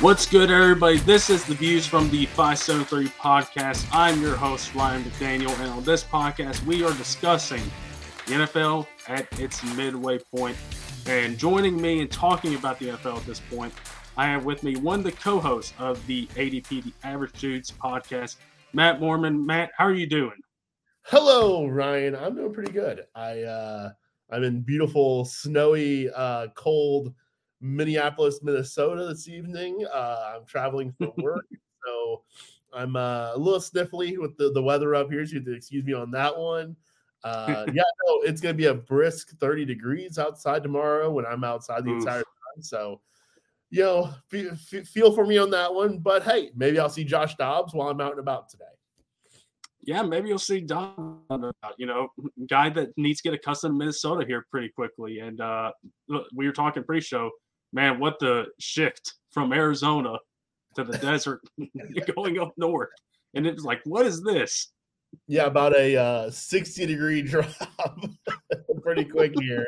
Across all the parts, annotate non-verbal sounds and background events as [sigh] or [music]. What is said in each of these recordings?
What's good, everybody? This is the Views from the 573 podcast. I'm your host, Ryan McDaniel, and on this podcast, we are discussing the NFL at its midway point. And joining me and talking about the NFL at this point, I have with me one of the co hosts of the ADP, the Average Dudes podcast, Matt Mormann. Matt, how are you doing? Hello, Ryan. I'm doing pretty good. I uh I'm in beautiful, snowy, uh, cold Minneapolis, Minnesota this evening. Uh, I'm traveling for work, [laughs] so I'm uh, a little sniffly with the, the weather up here. So you have to excuse me on that one. Uh, [laughs] yeah, no, it's going to be a brisk 30 degrees outside tomorrow when I'm outside the Oof. entire time. So, you know, f- feel for me on that one. But hey, maybe I'll see Josh Dobbs while I'm out and about today. Yeah, maybe you'll see Dobbs, you know, guy that needs to get accustomed to Minnesota here pretty quickly. And uh, we were talking pre-show man, what the shift from Arizona to the desert [laughs] going up north. And it was like, what is this? Yeah, about a uh, 60 degree [laughs] drop [laughs] pretty quick here.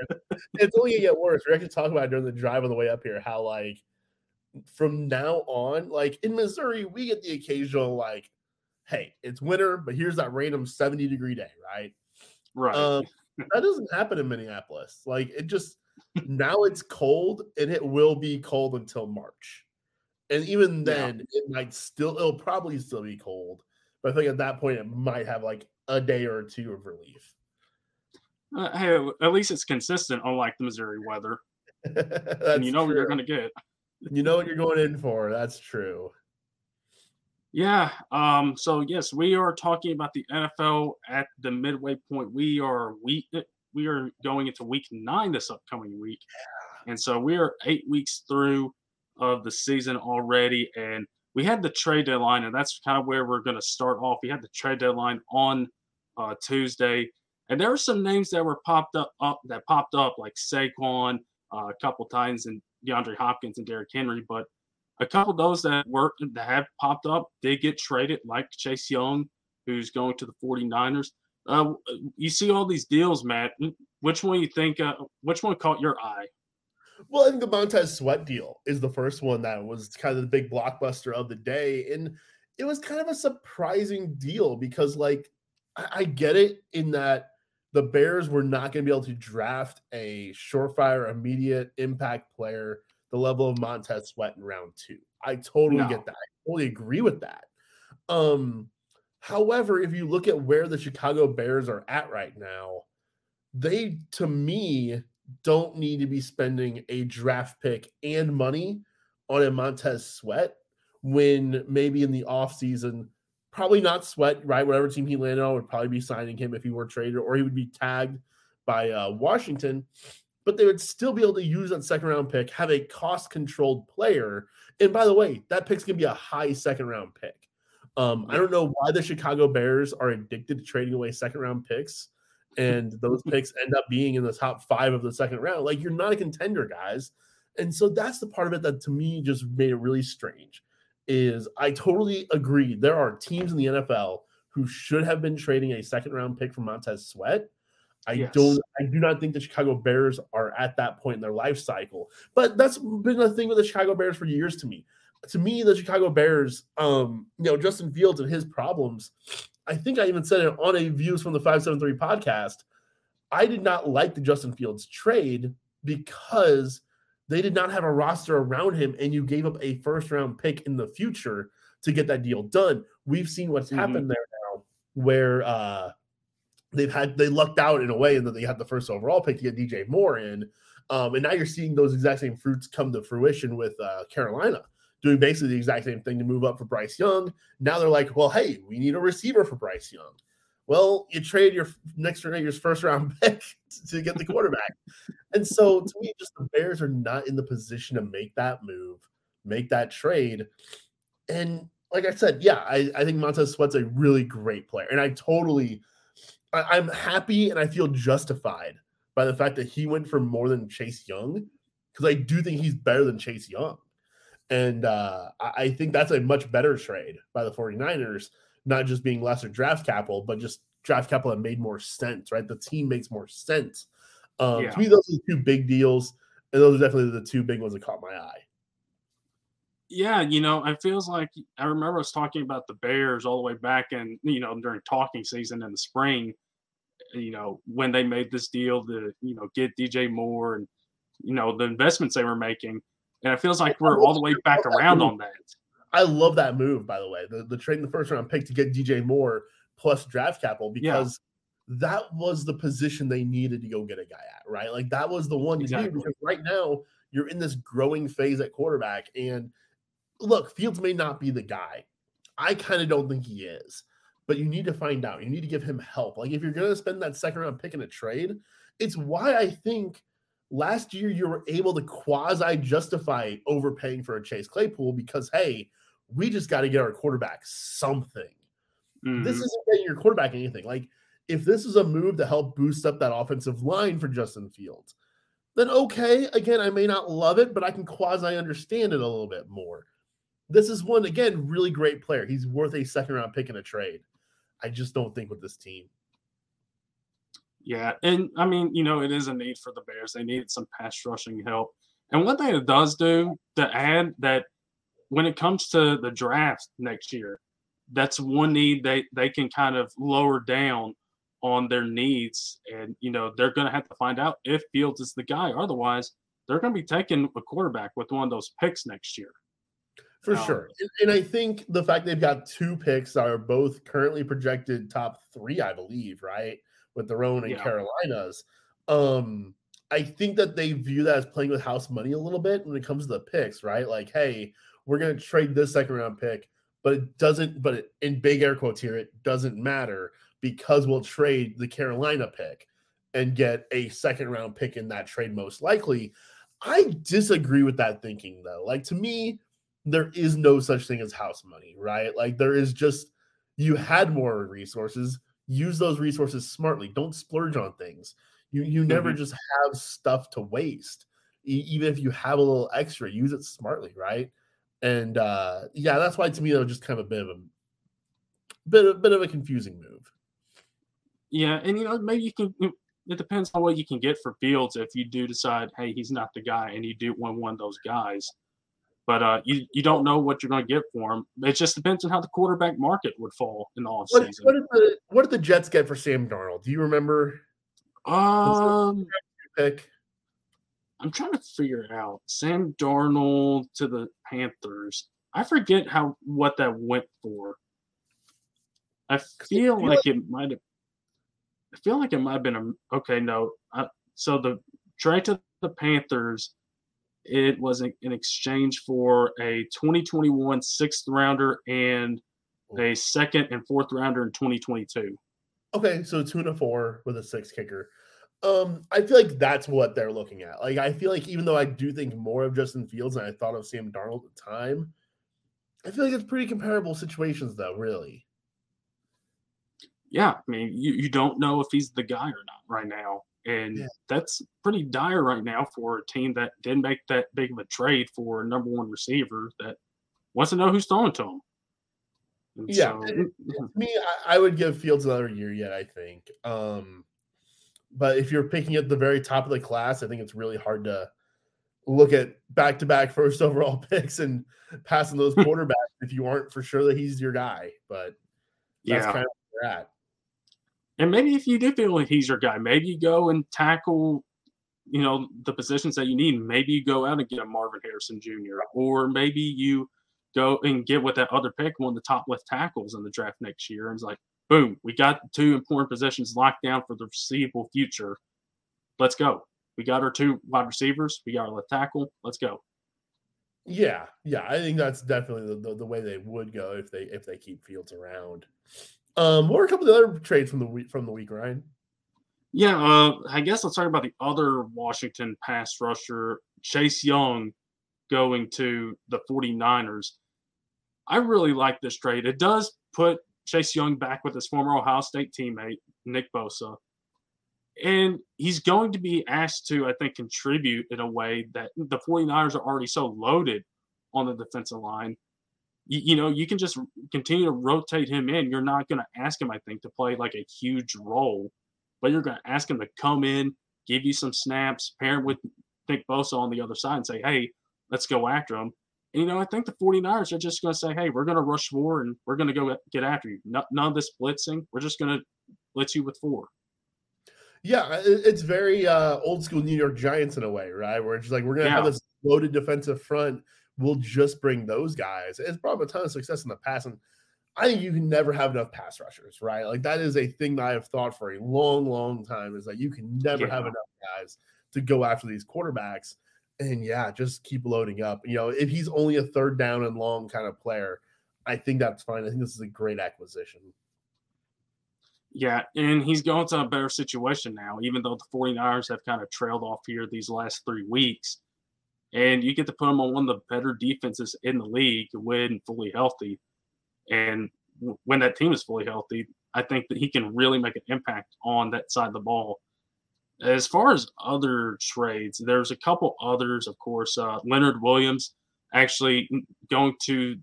it's only gonna get worse. We're actually talking about during the drive on the way up here how like from now on, like in Missouri, we get the occasional like, hey, it's winter, but here's that random 70 degree day, right? Right. Um, that doesn't happen in Minneapolis. Like it just now it's cold and it will be cold until March. And even then, yeah. it might still, it'll probably still be cold. But I think at that point, it might have like a day or two of relief. Uh, hey, at least it's consistent, unlike the Missouri weather. [laughs] and you know true. what you're going to get. You know what you're going in for. That's true. Yeah. Um, so yes, we are talking about the NFL at the midway point. We are week we are going into week nine this upcoming week. And so we are eight weeks through of the season already. And we had the trade deadline, and that's kind of where we're going to start off. We had the trade deadline on uh, Tuesday, and there were some names that were popped up, up that popped up, like Saquon uh, a couple times, and DeAndre Hopkins and Derrick Henry. But a couple of those that were that have popped up did get traded, like Chase Young, who's going to the 49ers. Uh, you see all these deals, Matt. Which one you think? Uh, which one caught your eye? Well, I think the Montez Sweat deal is the first one that was kind of the big blockbuster of the day, and it was kind of a surprising deal because, like, I, I get it in that the Bears were not going to be able to draft a surefire, immediate impact player the level of Montez Sweat in round two. I totally no. get that. I totally agree with that. Um, However, if you look at where the Chicago Bears are at right now, they, to me, don't need to be spending a draft pick and money on a Montez Sweat when maybe in the offseason, probably not Sweat, right? Whatever team he landed on would probably be signing him if he were traded or he would be tagged by uh, Washington. But they would still be able to use that second round pick, have a cost controlled player. And by the way, that pick's going to be a high second round pick. Um, I don't know why the Chicago Bears are addicted to trading away second round picks, and those [laughs] picks end up being in the top five of the second round. Like you're not a contender, guys. And so that's the part of it that to me just made it really strange. Is I totally agree. There are teams in the NFL who should have been trading a second round pick for Montez Sweat. I yes. don't I do not think the Chicago Bears are at that point in their life cycle. But that's been the thing with the Chicago Bears for years to me to me, the Chicago Bears, um, you know, Justin Fields and his problems. I think I even said it on a Views from the 573 podcast. I did not like the Justin Fields trade because they did not have a roster around him, and you gave up a first round pick in the future to get that deal done. We've seen what's mm-hmm. happened there now, where uh, they've had they lucked out in a way, and that they had the first overall pick to get DJ Moore in, um, and now you're seeing those exact same fruits come to fruition with uh, Carolina doing basically the exact same thing to move up for Bryce Young. Now they're like, well, hey, we need a receiver for Bryce Young. Well, you trade your next year's first round [laughs] pick to get the quarterback. and so to me, just the Bears are not in the position to make that move, make that trade. And like I said, yeah, I, I think Montez Sweat's a really great player. And I totally I, I'm happy and I feel justified by the fact that he went for more than Chase Young because I do think he's better than Chase Young. And uh, I think that's a much better trade by the 49ers, not just being lesser draft capital, but just draft capital that made more sense, right? The team makes more sense. Um, yeah. To me, those are the two big deals. And those are definitely the two big ones that caught my eye. Yeah, you know, it feels like I remember us talking about the Bears all the way back in, you know, during talking season in the spring, you know, when they made this deal to, you know, get DJ Moore and, you know, the investments they were making. And it feels like we're all the way back around on that. I love that move, by the way. The the trade in the first round pick to get DJ Moore plus draft capital because yeah. that was the position they needed to go get a guy at, right? Like that was the one exactly. because right now you're in this growing phase at quarterback. And look, Fields may not be the guy. I kind of don't think he is, but you need to find out. You need to give him help. Like if you're going to spend that second round pick in a trade, it's why I think last year you were able to quasi justify overpaying for a Chase Claypool because hey, we just got to get our quarterback something. Mm-hmm. This isn't getting your quarterback anything. Like if this is a move to help boost up that offensive line for Justin Fields, then okay. Again, I may not love it, but I can quasi understand it a little bit more. This is one again, really great player. He's worth a second round pick in a trade. I just don't think with this team. Yeah, and I mean, you know, it is a need for the Bears. They needed some pass rushing help. And one thing it does do to add that when it comes to the draft next year, that's one need they they can kind of lower down on their needs, and you know they're going to have to find out if Fields is the guy. Otherwise, they're going to be taking a quarterback with one of those picks next year. For um, sure. And I think the fact they've got two picks that are both currently projected top three, I believe, right? With their own and yeah. Carolina's. Um, I think that they view that as playing with house money a little bit when it comes to the picks, right? Like, hey, we're going to trade this second round pick, but it doesn't, but it, in big air quotes here, it doesn't matter because we'll trade the Carolina pick and get a second round pick in that trade, most likely. I disagree with that thinking, though. Like, to me, there is no such thing as house money, right? Like, there is just, you had more resources, use those resources smartly. Don't splurge on things. You, you never mm-hmm. just have stuff to waste. E- even if you have a little extra, use it smartly, right? And uh, yeah, that's why to me that was just kind of a bit of a bit a bit of a confusing move. Yeah, and you know maybe you can. It depends on what you can get for Fields if you do decide, hey, he's not the guy, and you do want one of those guys. But uh, you you don't know what you're going to get for him. It just depends on how the quarterback market would fall in the offseason. What, what, did the what did the Jets get for Sam Darnold? Do you remember? Um, pick. I'm trying to figure it out. Sam Darnold to the Panthers. I forget how what that went for. I feel like it might have. I feel like it might have been a okay. No, I, so the trade to the Panthers, it was in, in exchange for a 2021 sixth rounder and a second and fourth rounder in 2022. Okay, so two and a four with a six kicker. Um, I feel like that's what they're looking at. Like, I feel like even though I do think more of Justin Fields and I thought of Sam Darnold at the time, I feel like it's pretty comparable situations, though. Really. Yeah, I mean, you, you don't know if he's the guy or not right now, and yeah. that's pretty dire right now for a team that didn't make that big of a trade for a number one receiver that wants to know who's throwing to him. And yeah, so, mm, mm. me, I, I would give Fields another year yet. I think. Um, but if you're picking at the very top of the class, I think it's really hard to look at back to back first overall [laughs] picks and passing those [laughs] quarterbacks if you aren't for sure that he's your guy. But that's yeah. kind of where at. And maybe if you do feel like he's your guy, maybe you go and tackle, you know, the positions that you need. Maybe you go out and get a Marvin Harrison Jr. Or maybe you go and get with that other pick, one of the top left tackles in the draft next year. And it's like, boom, we got two important positions locked down for the foreseeable future. Let's go. We got our two wide receivers. We got our left tackle. Let's go. Yeah, yeah, I think that's definitely the, the, the, way they would go if they if they keep Fields around. Um, what were a couple of the other trades from the week from the week, Ryan? Yeah, uh, I guess let's talk about the other Washington pass rusher, Chase Young, going to the 49ers. I really like this trade. It does put Chase Young back with his former Ohio State teammate, Nick Bosa. And he's going to be asked to, I think, contribute in a way that the 49ers are already so loaded on the defensive line. You, you know, you can just continue to rotate him in. You're not going to ask him, I think, to play like a huge role, but you're going to ask him to come in, give you some snaps, pair him with Nick Bosa on the other side and say, hey, let's go after him. And, you know, I think the 49ers are just going to say, hey, we're going to rush four and we're going to go get after you. none of this blitzing. We're just going to blitz you with four. Yeah, it's very uh, old school New York Giants in a way, right? Where it's like we're going to yeah. have this loaded defensive front. We'll just bring those guys. It's brought him a ton of success in the past. And I think you can never have enough pass rushers, right? Like that is a thing that I have thought for a long, long time is that you can never yeah. have enough guys to go after these quarterbacks. And yeah, just keep loading up. You know, if he's only a third down and long kind of player, I think that's fine. I think this is a great acquisition. Yeah, and he's going to a better situation now, even though the 49ers have kind of trailed off here these last three weeks. And you get to put him on one of the better defenses in the league when fully healthy. And when that team is fully healthy, I think that he can really make an impact on that side of the ball. As far as other trades, there's a couple others, of course. Uh, Leonard Williams actually going to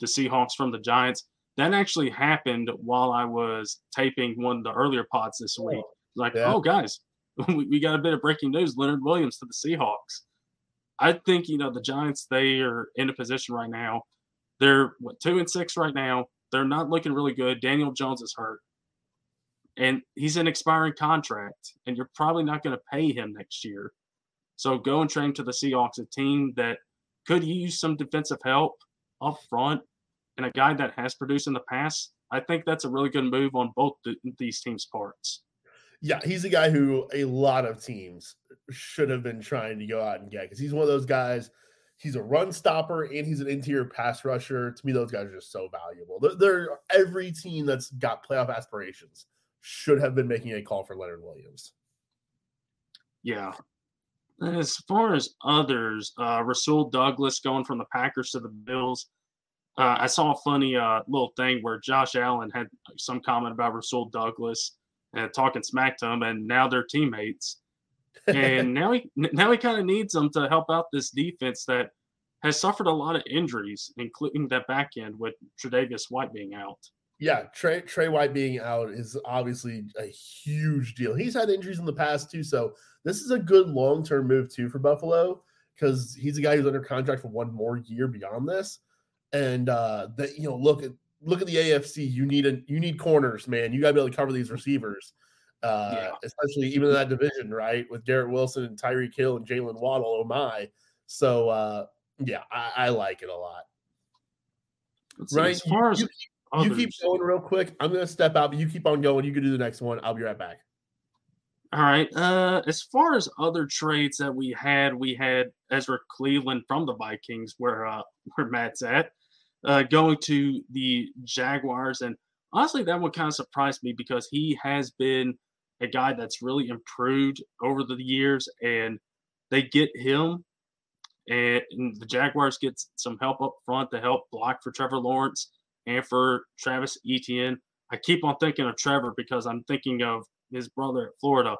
the Seahawks from the Giants. That actually happened while I was taping one of the earlier pods this oh, week. Like, yeah. oh, guys, [laughs] we, we got a bit of breaking news. Leonard Williams to the Seahawks. I think, you know, the Giants, they are in a position right now. They're what, two and six right now. They're not looking really good. Daniel Jones is hurt and he's an expiring contract, and you're probably not going to pay him next year. So go and train to the Seahawks, a team that could use some defensive help up front, and a guy that has produced in the past. I think that's a really good move on both the, these teams' parts. Yeah, he's a guy who a lot of teams should have been trying to go out and get because he's one of those guys. He's a run stopper and he's an interior pass rusher. To me, those guys are just so valuable. They're, they're every team that's got playoff aspirations should have been making a call for Leonard Williams. Yeah. As far as others, uh, Rasul Douglas going from the Packers to the Bills. Uh, I saw a funny uh, little thing where Josh Allen had some comment about Rasul Douglas and talking smack to him, and now they're teammates. [laughs] And now he now he kind of needs them to help out this defense that has suffered a lot of injuries, including that back end with Tre'Davious White being out. Yeah, Trey Trey White being out is obviously a huge deal. He's had injuries in the past too, so this is a good long term move too for Buffalo because he's a guy who's under contract for one more year beyond this. And uh that you know, look at look at the AFC. You need a you need corners, man. You gotta be able to cover these receivers. Uh yeah. especially even in that division, right? With Garrett Wilson and Tyreek Hill and Jaylen Waddle. Oh my. So uh yeah, I, I like it a lot. right. As far as you, Others. You keep going real quick. I'm gonna step out, but you keep on going. You can do the next one. I'll be right back. All right. Uh, as far as other trades that we had, we had Ezra Cleveland from the Vikings, where uh, where Matt's at, uh, going to the Jaguars, and honestly, that one kind of surprised me because he has been a guy that's really improved over the years, and they get him, and, and the Jaguars get some help up front to help block for Trevor Lawrence and for Travis Etienne. I keep on thinking of Trevor because I'm thinking of his brother at Florida.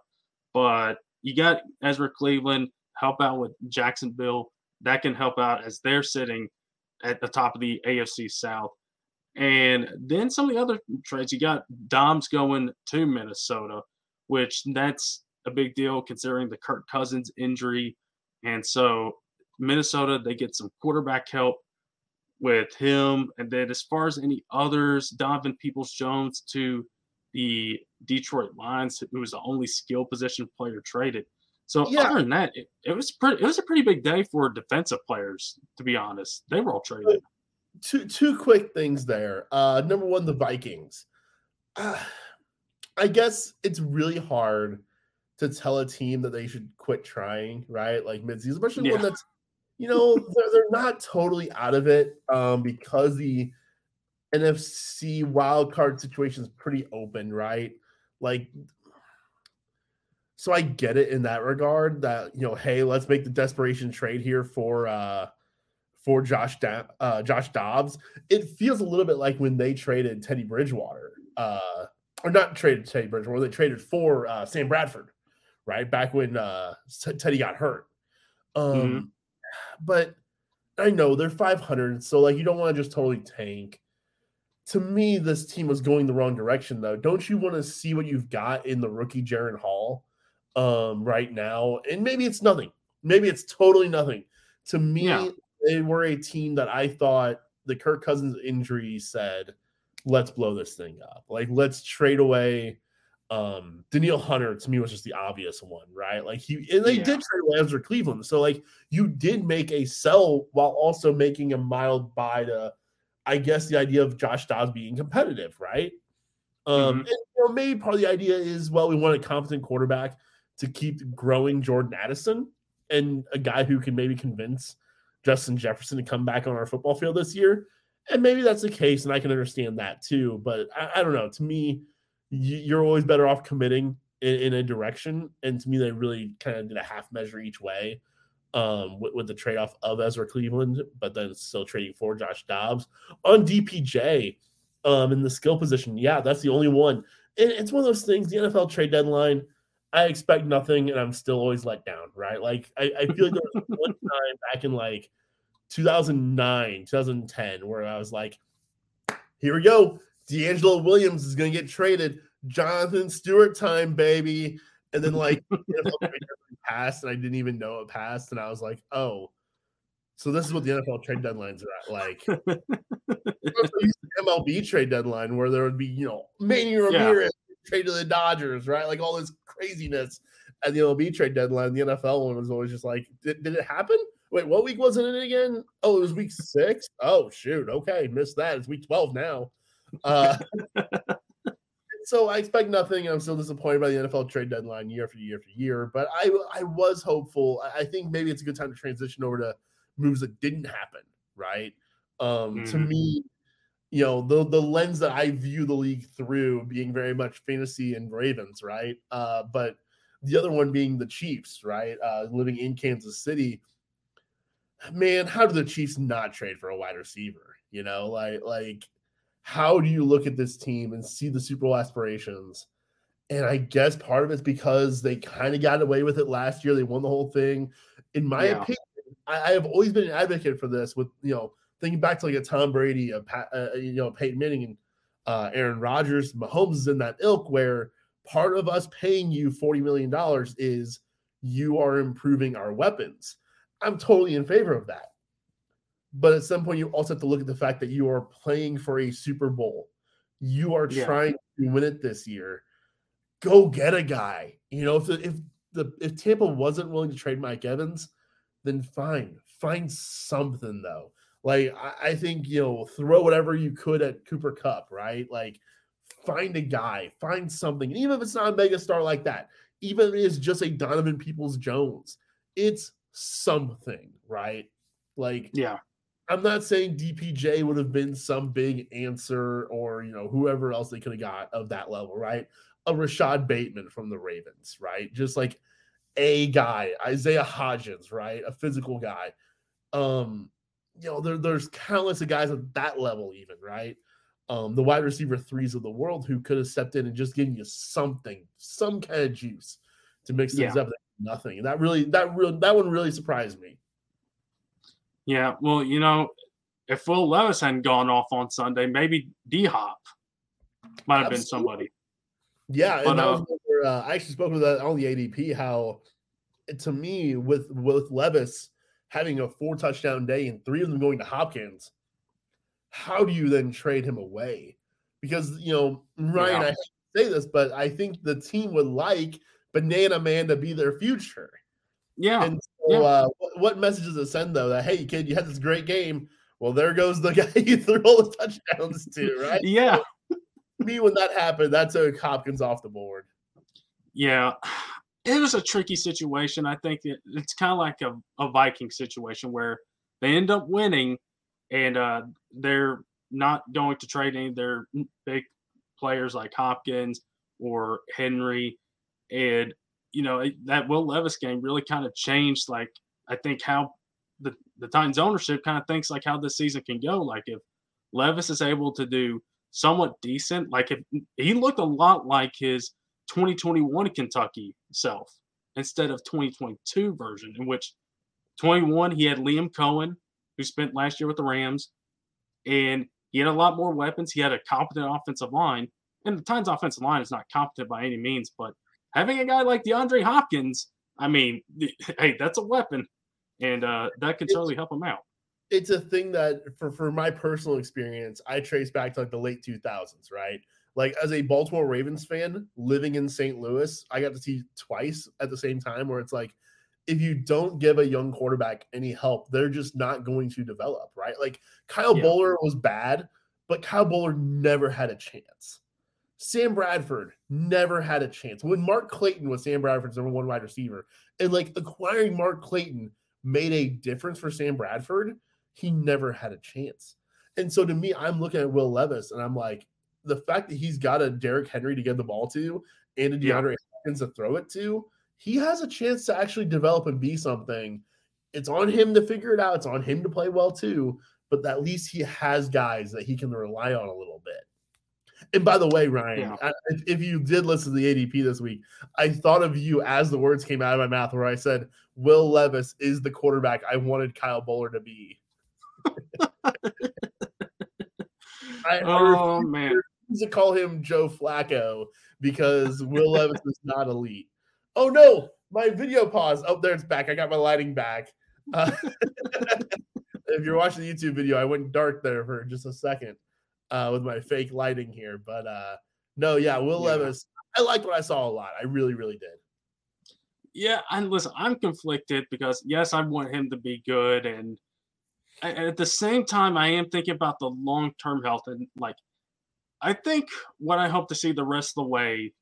But you got Ezra Cleveland help out with Jacksonville. That can help out as they're sitting at the top of the AFC South. And then some of the other trades, you got Dobbs going to Minnesota, which that's a big deal considering the Kirk Cousins injury. And so Minnesota, they get some quarterback help with him. And then as far as any others, Donovan Peoples Jones to the Detroit Lions, who was the only skill position player traded. So yeah. other than that, it, it, was pretty. It was a pretty big day for defensive players, to be honest. They were all traded. Two two quick things there. Uh, number one, the Vikings. Uh, I guess it's really hard to tell a team that they should quit trying, right? Like midseason, especially yeah. one that's you know, they're, they're not totally out of it um, because the NFC wild card situation is pretty open, right? Like, so I get it in that regard. That you know, hey, let's make the desperation trade here for uh for Josh da- uh, Josh Dobbs. It feels a little bit like when they traded Teddy Bridgewater, uh, or not traded Teddy Bridgewater, they traded for uh, Sam Bradford, right back when uh, Teddy got hurt. Um, mm-hmm but I know they're 500, so like you don't want to just totally tank. To me, this team was going the wrong direction, though. Don't you want to see what you've got in the rookie Jaren Hall um, right now? And maybe it's nothing. Maybe it's totally nothing. To me, yeah. they were a team that I thought the Kirk Cousins injury said, let's blow this thing up. Like, let's trade away. Um, Danielle Hunter to me was just the obvious one, right? Like he and they yeah. did trade away Ezra Cleveland. So like you did make a sell while also making a mild buy to I guess the idea of Josh Dobbs being competitive, right? Um, mm-hmm. and, you know, maybe part of the idea is well, we want a competent quarterback to keep growing Jordan Addison and a guy who can maybe convince Justin Jefferson to come back on our football field this year. And maybe that's the case, and I can understand that too. But I, I don't know. To me, you're always better off committing in, in, a direction. And to me, they really kind of did a half measure each way um, with, with the trade off of Ezra Cleveland, but then still trading for Josh Dobbs on DPJ um, in the skill position. Yeah, that's the only one. And it's one of those things. The NFL trade deadline I expect nothing, and I'm still always let down, right? Like I, I feel like there was [laughs] one time back in like 2009, 2010, where I was like, "Here we go, DeAngelo Williams is going to get traded, Jonathan Stewart time, baby," and then like [laughs] passed, and I didn't even know it passed, and I was like, "Oh." So this is what the NFL trade deadlines are at. Like [laughs] MLB trade deadline, where there would be, you know, Manny Ramirez. Trade to the Dodgers, right? Like all this craziness at the MLB trade deadline. The NFL one was always just like, did, did it happen? Wait, what week was it in again? Oh, it was week [laughs] six. Oh shoot, okay, missed that. It's week twelve now. Uh, [laughs] so I expect nothing. I'm still disappointed by the NFL trade deadline year after year after year. But I I was hopeful. I think maybe it's a good time to transition over to moves that didn't happen. Right. Um, mm-hmm. To me, you know the the lens that I view the league through being very much fantasy and Ravens, right? Uh, but the other one being the Chiefs, right? Uh, living in Kansas City. Man, how do the Chiefs not trade for a wide receiver? You know, like like how do you look at this team and see the Super Bowl aspirations? And I guess part of it's because they kind of got away with it last year. They won the whole thing. In my yeah. opinion, I, I have always been an advocate for this with you know thinking back to like a Tom Brady, a Pat, uh, you know Peyton Manning, and uh, Aaron Rodgers, Mahomes is in that ilk where part of us paying you forty million dollars is you are improving our weapons. I'm totally in favor of that. But at some point, you also have to look at the fact that you are playing for a Super Bowl. You are yeah. trying to win it this year. Go get a guy. You know, if the, if the if Tampa wasn't willing to trade Mike Evans, then fine, find something though. Like I, I think you know, throw whatever you could at Cooper Kupp, right? Like find a guy, find something, and even if it's not a mega star like that, even if it is just a Donovan Peoples Jones, it's something, right? Like, yeah, I'm not saying DPJ would have been some big answer or you know whoever else they could have got of that level, right? A Rashod Bateman from the Ravens, right? Just like a guy, Isaiah Hodgins, right? A physical guy. Um, you know, there, there's countless of guys at that level, even right. Um, the wide receiver threes of the world who could have stepped in and just given you something, some kind of juice to mix things yeah. up. Nothing, and that really, that real, that one really surprised me. Yeah, well, you know, if Will Levis hadn't gone off on Sunday, maybe D Hop might have Absolutely. been somebody. Yeah, but, and uh, where, uh, I actually spoke with that on the ADP. How, to me, with with Levis, having a four touchdown day and three of them going to Hopkins, how do you then trade him away? Because you know, Ryan, yeah. I say this, but I think the team would like Banana Man to be their future. Yeah. And so, yeah. Uh, what message does it send though? That hey, kid, you had this great game. Well, there goes the [laughs] guy you threw all the touchdowns to, [laughs] right? yeah. So, me, when that happened, that took Hopkins off the board. Yeah, it was a tricky situation. I think it, it's kind of like a, a Viking situation where they end up winning and uh, they're not going to trade any of their big players like Hopkins or Henry. And, you know, that Will Levis game really kind of changed, like, I think how the, the Titans ownership kind of thinks like how this season can go. Like, if Levis is able to do somewhat decent, like, if he looked a lot like his 2021 Kentucky self instead of 2022 version, in which 21 he had Liam Coen, who spent last year with the Rams, and he had a lot more weapons. He had a competent offensive line, and the Titans' offensive line is not competent by any means, but having a guy like DeAndre Hopkins, I mean, [laughs] hey, that's a weapon, and uh, that can totally help him out. it's a thing that for for my personal experience, I trace back to like the late 2000s, right? Like as a Baltimore Ravens fan living in St. Louis, I got to see twice at the same time where it's like if you don't give a young quarterback any help, they're just not going to develop, right? Like Kyle yeah. Boller was bad, but Kyle Boller never had a chance. Sam Bradford never had a chance. When Mark Clayton was Sam Bradford's number one wide receiver, and like acquiring Mark Clayton made a difference for Sam Bradford, he never had a chance. And so to me, I'm looking at Will Levis and I'm like, the fact that he's got a Derrick Henry to get the ball to and a DeAndre yeah. Hopkins to throw it to, he has a chance to actually develop and be something. It's on him to figure it out. It's on him to play well too. But at least he has guys that he can rely on a little bit. And by the way, Ryan, yeah. I, if, you did listen to the ADP this week, I thought of you as the words came out of my mouth where I said, Will Levis is the quarterback I wanted Kyle Boller to be. [laughs] I, oh, I man. To call him Joe Flacco because Will Levis is not elite. Oh, no. My video pause. Oh, there it's back. I got my lighting back. Uh, [laughs] if you're watching the YouTube video, I went dark there for just a second uh, with my fake lighting here. But uh, no, yeah, Will yeah. Levis, I liked what I saw a lot. I really, really did. Yeah, and listen, I'm conflicted because yes, I want him to be good, and at the same time, I am thinking about the long term health and like. I think what I hope to see the rest of the way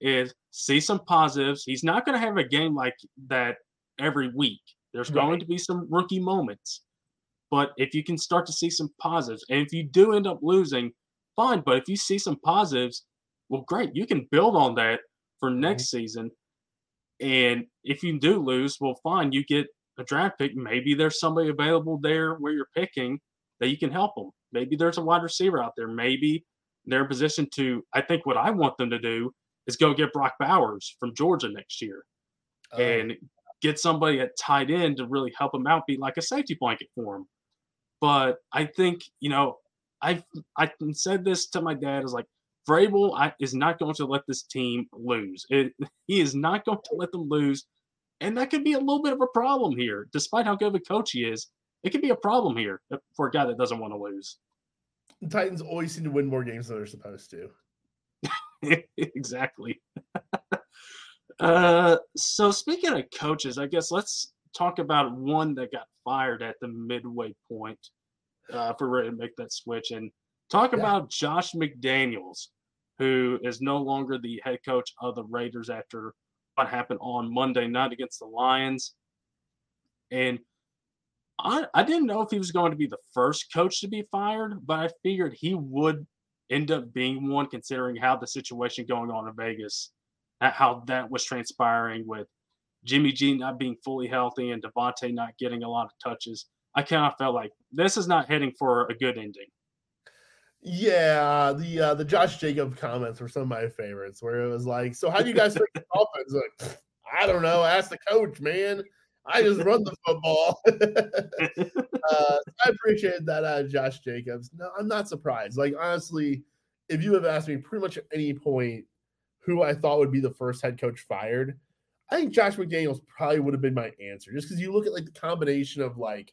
is see some positives. He's not going to have a game like that every week. There's right. going to be some rookie moments. But if you can start to see some positives, and if you do end up losing, fine. But if you see some positives, well, great. You can build on that for next mm-hmm. season. And if you do lose, well, fine. You get a draft pick. Maybe there's somebody available there where you're picking that you can help them. Maybe there's a wide receiver out there. Maybe they're in position to. I think what I want them to do is go get Brock Bowers from Georgia next year, oh. and get somebody at tight end to really help him out, be like a safety blanket for him. But I think, you know, I've I said this to my dad is like Vrabel I, is not going to let this team lose. It, [laughs] he is not going to let them lose, and that could be a little bit of a problem here. Despite how good of a coach he is, it could be a problem here for a guy that doesn't want to lose. The Titans always seem to win more games than they're supposed to. [laughs] exactly. [laughs] uh, so speaking of coaches, I guess let's talk about one that got fired at the midway point uh, for ready to make that switch and talk yeah. about Josh McDaniels, who is no longer the head coach of the Raiders after what happened on Monday night against the Lions. And I, I didn't know if he was going to be the first coach to be fired, but I figured he would end up being one considering how the situation going on in Vegas, how that was transpiring with Jimmy G not being fully healthy and Davante not getting a lot of touches, I kind of felt like this is not heading for a good ending. Yeah, the uh, the Josh Jacob comments were some of my favorites, where it was like, "So how do you guys think the [laughs] offense?" Like, I don't know. Ask the coach, man. I just run the football. [laughs] [laughs] uh, I appreciate that, uh, Josh Jacobs. No, I'm not surprised. Like honestly, if you have asked me pretty much at any point who I thought would be the first head coach fired, I think Josh McDaniels probably would have been my answer, just because you look at like the combination of like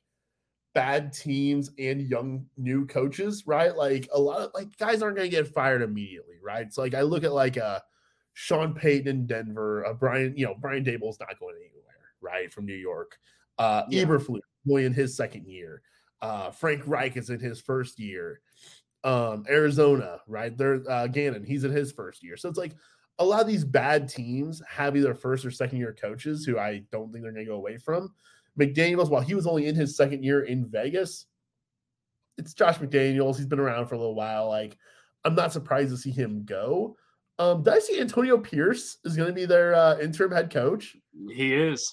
bad teams and young new coaches, right? Like a lot of like guys aren't going to get fired immediately, right? So like I look at like a Sean Payton in Denver, a Brian, you know, Brian Daboll's not going anywhere, right? From New York. Uh yeah. Eberflus only in his second year. Uh Frank Reich is in his first year. Um Arizona, right? There uh Gannon, he's in his first year. So it's like a lot of these bad teams have either first or second year coaches who I don't think they're going to go away from. McDaniels, while he was only in his second year in Vegas, it's Josh McDaniels. He's been around for a little while. Like, I'm not surprised to see him go. Um, did I see Antonio Pierce is going to be their uh, interim head coach? He is.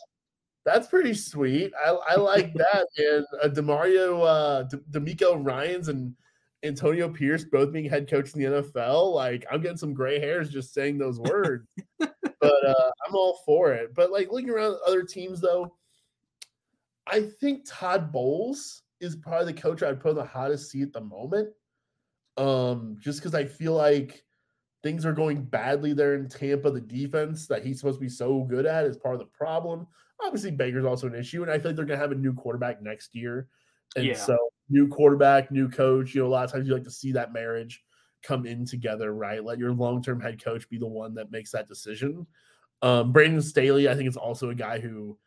That's pretty sweet. I, I like [laughs] that. And uh, Demario, uh, D- DeMeco Ryans and Antonio Pierce both being head coach in the NFL, like I'm getting some gray hairs just saying those words. [laughs] but uh, I'm all for it. But like looking around other teams though, I think Todd Bowles is probably the coach I'd put on the hottest seat at the moment. Um, just because I feel like things are going badly there in Tampa. The defense that he's supposed to be so good at is part of the problem. Obviously, Baker's also an issue, and I think they're gonna have a new quarterback next year And Yeah. so, new quarterback, new coach. You know, a lot of times you like to see that marriage come in together, right? Let your long term head coach be the one that makes that decision. Um, Brandon Staley, I think, is also a guy who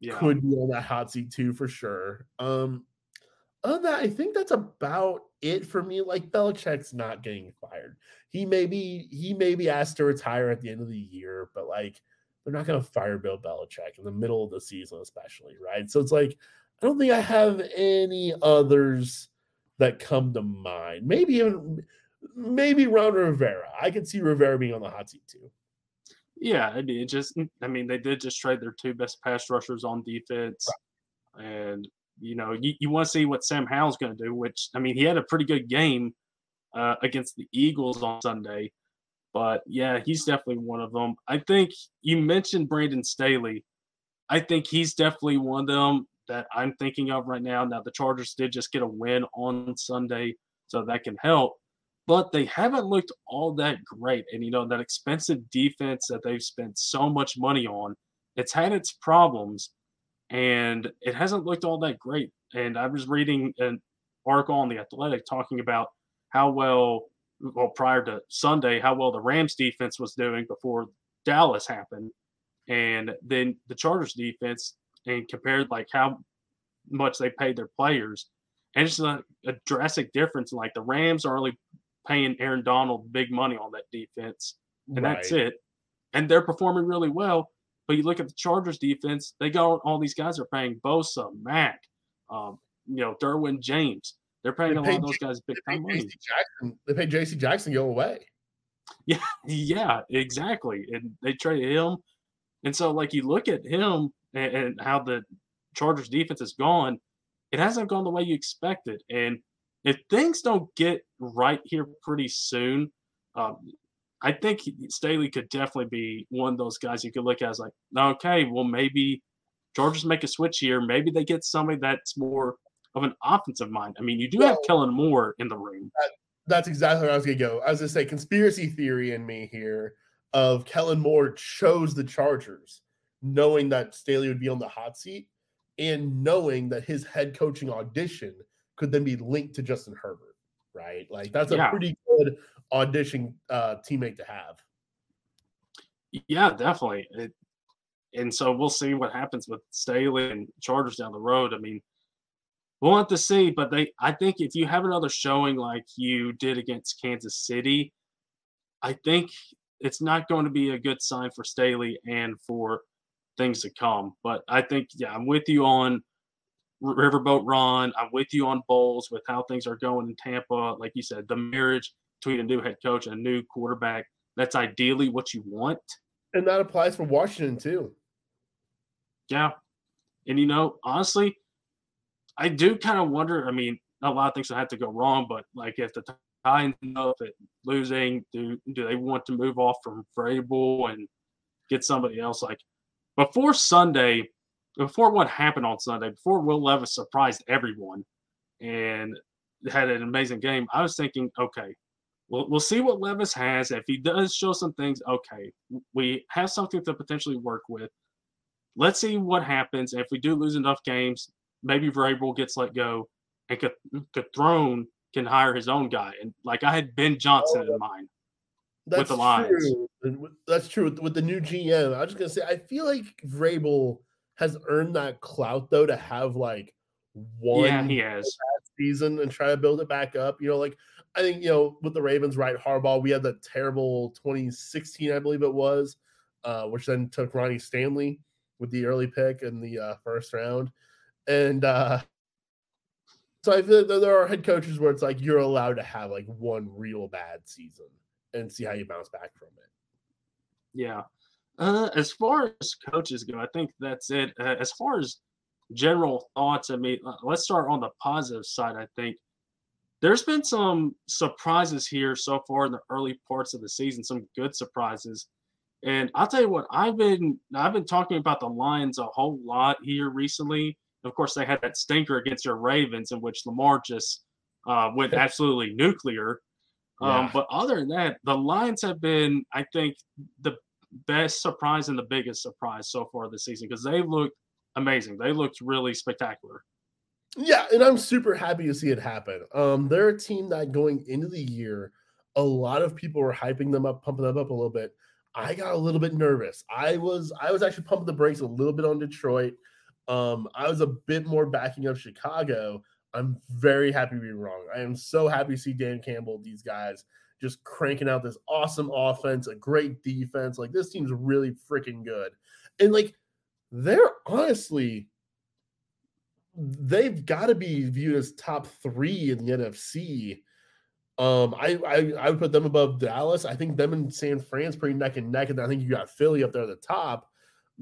Yeah. could be on that hot seat too, for sure. Um, other than that, I think that's about it for me. Like Belichick's not getting fired. He may be he may be asked to retire at the end of the year, but like they're not going to fire Bill Belichick in the middle of the season, especially, right? So it's like I don't think I have any others that come to mind. Maybe even maybe Ron Rivera. I could see Rivera being on the hot seat too. Yeah, I mean, it just I mean, they did just trade their two best pass rushers on defense, and you know, you, you want to see what Sam Howell's going to do. Which I mean, he had a pretty good game uh, against the Eagles on Sunday, but yeah, he's definitely one of them. I think you mentioned Brandon Staley. I think he's definitely one of them that I'm thinking of right now. Now, the Chargers did just get a win on Sunday, so that can help but they haven't looked all that great. And you know, that expensive defense that they've spent so much money on, it's had its problems and it hasn't looked all that great. And I was reading an article on the Athletic talking about how well, well, prior to Sunday, how well the Rams defense was doing before Dallas happened. And then the Chargers defense, and compared like how much they paid their players. And it's a, a drastic difference. Like the Rams are only paying Aaron Donald big money on that defense, and that's it. And they're performing really well. But you look at the Chargers defense; they got all these guys are paying Bosa, Mack, um, you know, Derwin James. They're paying They a lot of those guys big time money. Jackson. They paid JC Jackson go away. Yeah, yeah, exactly. And they traded him. And so, like, you look at him and, and how the Chargers defense has gone, it hasn't gone the way you expected. And if things don't get right here pretty soon, um, I think Staley could definitely be one of those guys you could look at as like, okay, well, maybe Chargers make a switch here. Maybe they get somebody that's more of an offensive mind. I mean, you do have Kellen Moore in the room. That's exactly where I was gonna go. I was gonna say conspiracy theory in me here of Kellen Moore chose the Chargers, knowing that Staley would be on the hot seat, and knowing that his head coaching audition could then be linked to Justin Herbert. Right, like that's a Yeah. pretty good audition uh, teammate to have. Yeah, definitely. It, and so we'll see what happens with Staley and Chargers down the road. I mean, we'll have to see. But they, I think, if you have another showing like you did against Kansas City, I think it's not going to be a good sign for Staley and for things to come. But I think, yeah, I'm with you on Riverboat Ron. I'm with you on Bowles with how things are going in Tampa. Like you said, the marriage between a new head coach and a new quarterback. That's ideally what you want. And that applies for Washington too. Yeah. And you know, honestly, I do kind of wonder. I mean, a lot of things have to go wrong, but like if the Titans know at losing, do do they want to move off from Vrabel and get somebody else? Like before Sunday, before what happened on Sunday, before Will Levis surprised everyone and had an amazing game, I was thinking, okay, we'll we'll see what Levis has. If he does show some things, okay, we have something to potentially work with let's see what happens. If we do lose enough games, maybe Vrabel gets let go, and Cath- can hire his own guy. And like I had Ben Johnson in mind. That's the Lions. true. And with- That's true with, with the new GM. I was just gonna say, I feel like Vrabel has earned that clout though to have like one yeah, he has. season and try to build it back up. You know, like I think you know with the Ravens, right? Harbaugh, we had the terrible 2016, I believe it was, uh, which then took Ronnie Stanley with the early pick in the uh, first round, and uh, so I feel there- there are head coaches where it's like you're allowed to have like one real bad season and see how you bounce back from it. Yeah. Uh, as far as coaches go, I think that's it. Uh, as far as general thoughts, I mean, uh, let's start on the positive side. I think there's been some surprises here so far in the early parts of the season, some good surprises. And I'll tell you what, I've been I've been talking about the Lions a whole lot here recently. Of course, they had that stinker against your Ravens in which Lamar just uh, went [laughs] absolutely nuclear. Um, Yeah. but other than that, the Lions have been, I think, the best surprise and the biggest surprise so far this season because they looked amazing. They looked really spectacular. Yeah, and I'm super happy to see it happen. Um, they're a team that going into the year, a lot of people were hyping them up, pumping them up a little bit. I got a little bit nervous. I was I was actually pumping the brakes a little bit on Detroit. Um, I was a bit more backing up Chicago. I'm very happy to be wrong. I am so happy to see Dan Campbell, these guys just cranking out this awesome offense, a great defense. Like this team's really freaking good. And like they're honestly they've got to be viewed as top three in the NFC. Um, I, I I would put them above Dallas. I think them and San Fran's pretty neck and neck, and I think you got Philly up there at the top.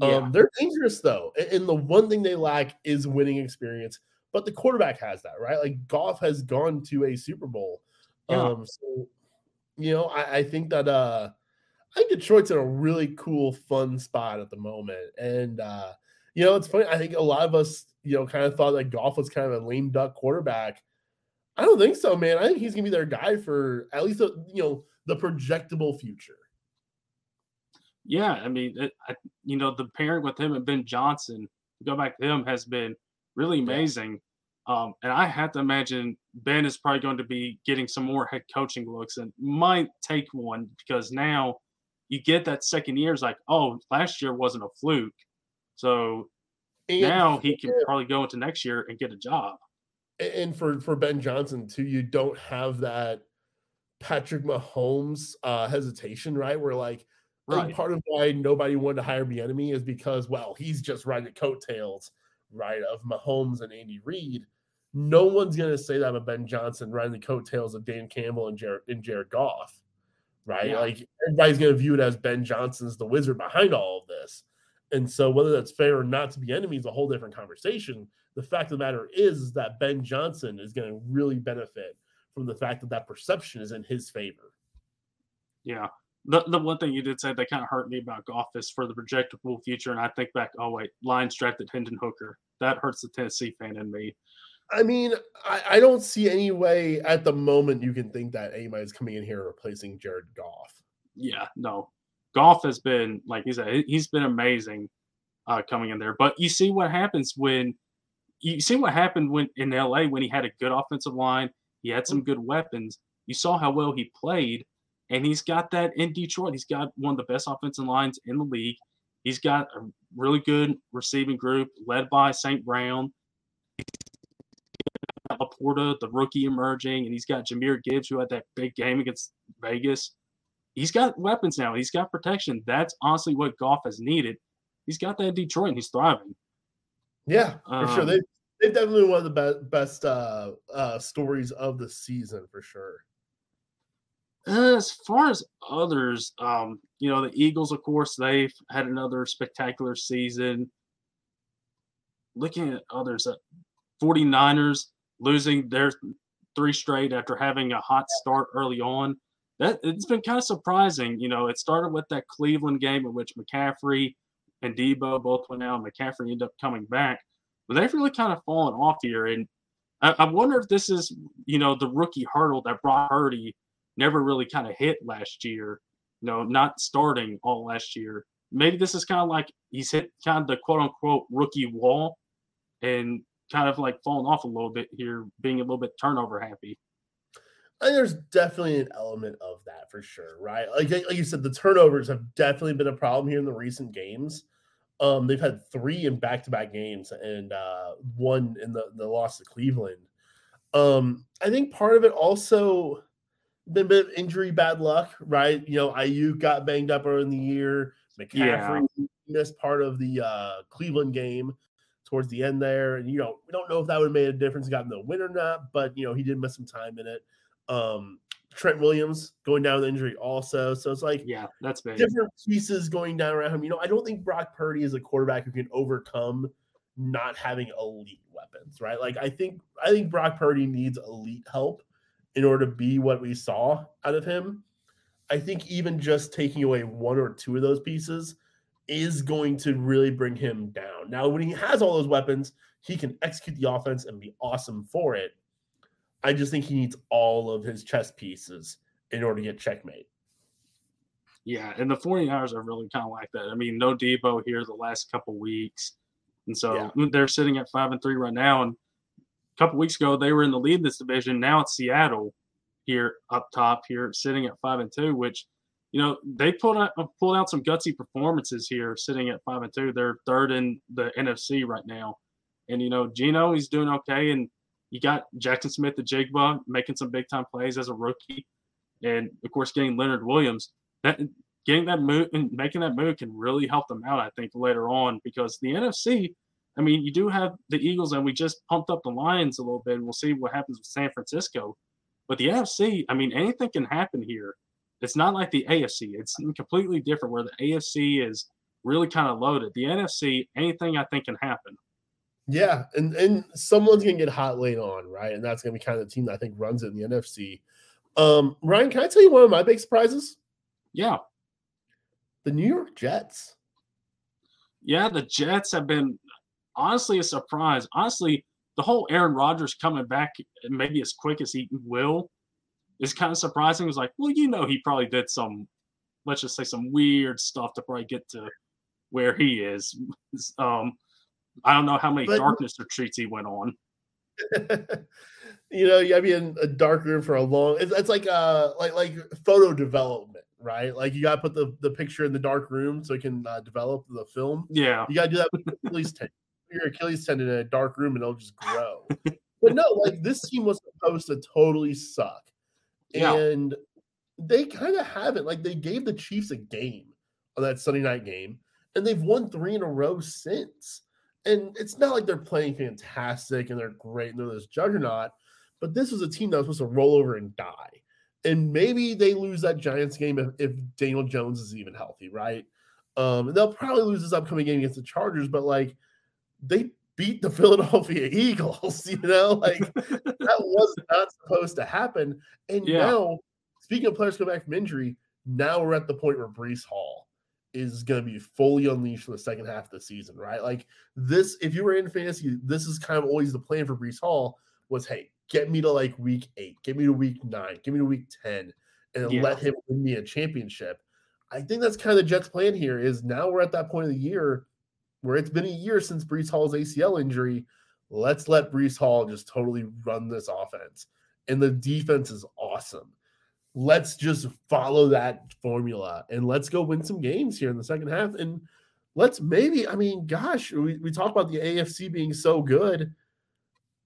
Um, they're dangerous though, and the one thing they lack is winning experience. But the quarterback has that, right? Like Goff has gone to a Super Bowl. Yeah. Um, so you know, I, I think that uh I think Detroit's in a really cool, fun spot at the moment. And uh, you know, it's funny. I think a lot of us, you know, kind of thought that Goff was kind of a lame duck quarterback. I don't think so, man. I think he's gonna be their guy for at least the, you know the projectable future. Yeah, I mean, it, I, you know, the pairing with him and Ben Johnson, go back to him, has been really amazing. Um, and I have to imagine Ben is probably going to be getting some more head coaching looks and might take one because now you get that second year is like, oh, last year wasn't a fluke. So and now he can probably go into next year and get a job. And for for Ben Johnson too, you don't have that Patrick Mahomes uh, hesitation, right? Where like, right. part of why nobody wanted to hire Bieniemy is because well, he's just riding the coattails, right, of Mahomes and Andy Reid. No one's gonna say that about Ben Johnson riding the coattails of Dan Campbell and Jared and Jared Goff, right? Yeah. Like everybody's gonna view it as Ben Johnson's the wizard behind all of this. And so whether that's fair or not to Bieniemy is a whole different conversation. The fact of the matter is, is that Ben Johnson is going to really benefit from the fact that that perception is in his favor. Yeah. The, the one thing you did say that kind of hurt me about Goff is for the projectable future. And I think back, oh, wait, Lions drafted Hendon Hooker. That hurts the Tennessee fan in me. I mean, I, I don't see any way at the moment you can think that anybody's coming in here replacing Jared Goff. Yeah, no. Goff has been, like he said, he's been amazing uh, coming in there. But you see what happens when you see what happened when in LA when he had a good offensive line, he had some good weapons. You saw how well he played, and he's got that in Detroit. He's got one of the best offensive lines in the league. He's got a really good receiving group led by St. Brown. LaPorta, the rookie emerging, and he's got Jahmyr Gibbs, who had that big game against Vegas. He's got weapons now. He's got protection. That's honestly what Goff has needed. He's got that in Detroit, and he's thriving. Yeah, for um, sure. They they've definitely one of the be- best uh, uh, stories of the season for sure. As far as others, um, you know, the Eagles, of course, they've had another spectacular season. Looking at others, uh, 49ers losing their three straight after having a hot start early on. That it's been kind of surprising. You know, it started with that Cleveland game in which McCaffrey and Deebo both went out. and McCaffrey ended up coming back, but they've really kind of fallen off here. And I, I wonder if this is, you know, the rookie hurdle that Brock Purdy never really kind of hit last year. You know, not starting all last year. Maybe this is kind of like he's hit kind of the quote unquote rookie wall and kind of like falling off a little bit here, being a little bit turnover happy. Think there's definitely an element of that for sure, right? Like, like you said, the turnovers have definitely been a problem here in the recent games. Um, they've had three in back-to-back games and uh, one in the the loss to Cleveland. Um, I think part of it also been a bit of injury bad luck, right? You know, Aiyuk got banged up early in the year. McCaffrey yeah. missed part of the uh, Cleveland game towards the end there, and you know, we don't know if that would have made a difference, gotten the win or not, but you know, he did miss some time in it. Um, Trent Williams going down with injury also. So it's like yeah, that's big. different pieces going down around him. You know, I don't think Brock Purdy is a quarterback who can overcome not having elite weapons, right? Like I think I think Brock Purdy needs elite help in order to be what we saw out of him. I think even just taking away one or two of those pieces is going to really bring him down. Now, when he has all those weapons, he can execute the offense and be awesome for it. I just think he needs all of his chess pieces in order to get checkmate. Yeah, and the 49ers are really kind of like that. I mean, no Deebo here the last couple weeks. And so yeah. they're sitting at five and three right now. And couple weeks ago they were in the lead in this division. Now it's Seattle here up top here, sitting at five and two, which you know they pulled out uh, pulled out some gutsy performances here, sitting at five and two. They're third in the NFC right now, and you know Geno he's doing okay, and you got Jaxon Smith-Njigba making some big time plays as a rookie, and of course getting Leonard Williams. That getting that move and making that move can really help them out, I think, later on because the NFC. I mean, you do have the Eagles, and we just pumped up the Lions a little bit, and we'll see what happens with San Francisco. But the NFC, I mean, anything can happen here. It's not like the AFC. It's completely different where the AFC is really kind of loaded. The NFC, anything I think can happen. Yeah, and and someone's gonna get hot late on, right? And that's gonna be kind of the team that I think runs it in the NFC. Um, Ryan, can I tell you one of my big surprises? Yeah. The New York Jets. Yeah, the Jets have been honestly a surprise. Honestly, the whole Aaron Rodgers coming back maybe as quick as he will is kind of surprising. It was like, well, you know, he probably did some, let's just say, some weird stuff to probably get to where he is. [laughs] Um, I don't know how many but, darkness retreats he went on. [laughs] you know, you gotta be in a dark room for a long. It's, it's like uh, like like photo development, right? Like you gotta put the the picture in the dark room so it can uh, develop the film. Yeah, you gotta do that [laughs] with Achilles tendon. Your Achilles tendon in a dark room and it'll just grow. [laughs] but no, like this team was supposed to totally suck, yeah. and they kind of haven't. Like they gave the Chiefs a game on that Sunday night game, and they've won three in a row since. And it's not like they're playing fantastic and they're great and they're this juggernaut, but this was a team that was supposed to roll over and die. And maybe they lose that Giants game if, if Daniel Jones is even healthy, right? Um, and they'll probably lose this upcoming game against the Chargers, but like they beat the [laughs] Philadelphia Eagles, [laughs] you know, like that was not supposed to happen. And yeah. now, speaking of players coming back from injury, now we're at the point where Breece Hall is going to be fully unleashed for the second half of the season, right? Like this, if you were in fantasy, this is kind of always the plan for Breece Hall was, hey, get me to like week eight, get me to week nine, get me to week 10, and yeah. let him win me a championship. I think that's kind of the Jets' plan here is now we're at that point of the year where it's been a year since Breece Hall's ACL injury. Let's let Breece Hall just totally run this offense. And the defense is awesome let's just follow that formula and let's go win some games here in the second half. And let's maybe, I mean, gosh, we, we talk about the AFC being so good.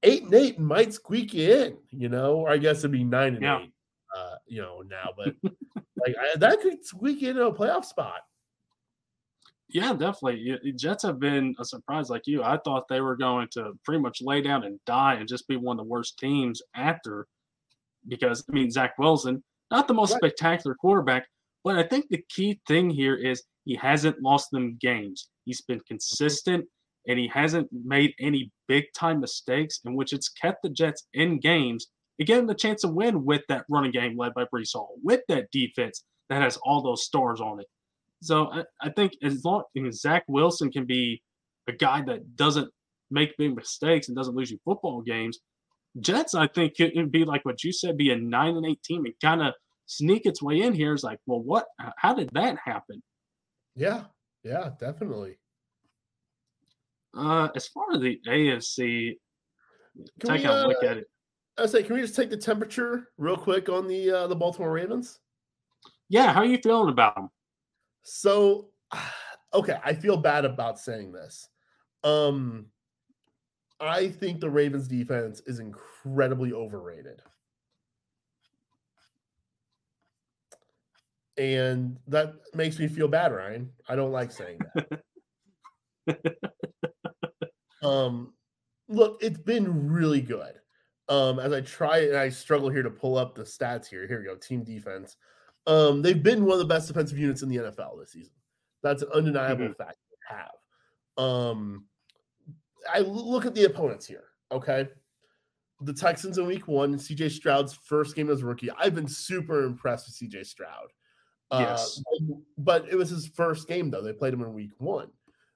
Eight and eight might squeak you in, you know, or I guess it'd be nine and yeah. eight, uh, you know, now, but [laughs] like I, that could squeak you into a playoff spot. Yeah, definitely. Jets have been a surprise like you. I thought they were going to pretty much lay down and die and just be one of the worst teams after because I mean Zach Wilson not the most right. spectacular quarterback, but I think the key thing here is he hasn't lost them games. He's been consistent and he hasn't made any big time mistakes in which it's kept the Jets in games and gave them the chance to win with that running game led by Breece Hall, with that defense that has all those stars on it. So I, I think as long as Zach Wilson can be a guy that doesn't make big mistakes and doesn't lose you football games, Jets, I think, could be like what you said, be a nine and eight team and kind of sneak its way in here. Is like, well, what? How did that happen? Yeah, yeah, definitely. Uh, as far as the AFC, can take we, a look uh, at it. I say, can we just take the temperature real quick on the uh, the Baltimore Ravens? Yeah, how are you feeling about them? So, [sighs] okay, I feel bad about saying this. Um, I think the Ravens defense is incredibly overrated. And that makes me feel bad, Ryan. I don't like saying that. [laughs] um look, it's been really good. Um, as I try and I struggle here to pull up the stats here. Here we go, team defense. Um, they've been one of the best defensive units in the NFL this season. That's an undeniable mm-hmm. fact they have. Um, I look at the opponents here. Okay. The Texans in week one, CJ Stroud's first game as a rookie. I've been super impressed with CJ Stroud. Uh, yes. Uh, but it was his first game, though. They played him in week one.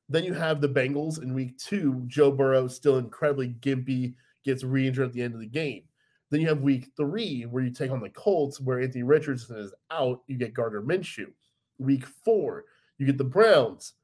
Then you have the Bengals in week two. Joe Burrow still incredibly gimpy, gets re injured at the end of the game. Then you have week three, where you take on the Colts, where Anthony Richardson is out. You get Gardner Minshew. Week four, you get the Browns.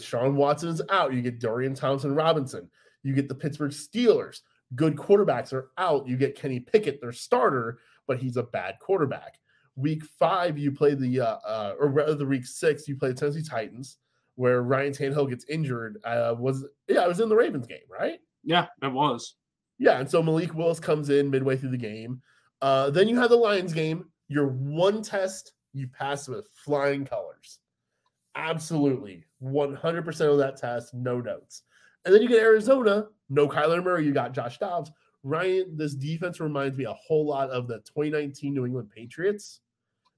Sean Watson is out. You get Dorian Thompson Robinson. You get the Pittsburgh Steelers. good quarterbacks are out. You get Kenny Pickett, their starter, but he's a bad quarterback. Week five, you play the uh, uh or rather the week six, you play the Tennessee Titans, where Ryan Tannehill gets injured. Uh, was yeah, I was in the Ravens game, right? Yeah, it was. Yeah, and so Malik Willis comes in midway through the game. Uh, then you have the Lions game. Your one test, you pass with flying colors. Absolutely. 100% of that test, no notes. And then you get Arizona, no Kyler Murray, you got Josh Dobbs. Ryan, this defense reminds me a whole lot of the 2019 New England Patriots,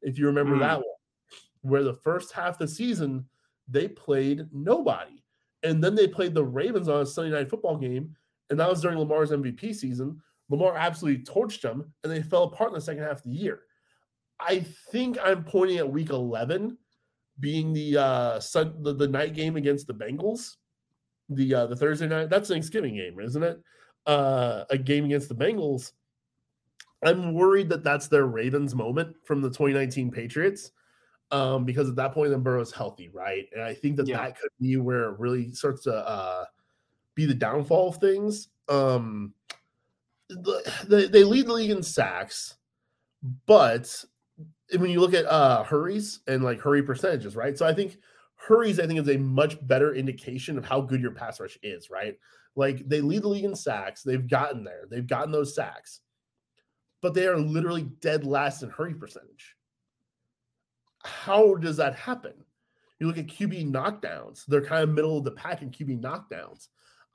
if you remember mm. that one, where the first half of the season, they played nobody. And then they played the Ravens on a Sunday night football game. And that was during Lamar's MVP season. Lamar absolutely torched them, and they fell apart in the second half of the year. I think I'm pointing at week 11 being the uh sun, the, the night game against the Bengals, the uh the Thursday night. That's Thanksgiving game, isn't it? Uh a game against the Bengals. I'm worried that that's their Ravens moment from the 2019 Patriots. Um, because at that point, then Burrow's healthy, right? And I think that yeah. that could be where it really starts to uh, be the downfall of things. Um, the, they lead the league in sacks, but when you look at uh hurries and like hurry percentages, right? So I think hurries, I think, is a much better indication of how good your pass rush is, right? Like they lead the league in sacks, they've gotten there, they've gotten those sacks, but they are literally dead last in hurry percentage. How does that happen? You look at QB knockdowns, they're kind of middle of the pack in QB knockdowns.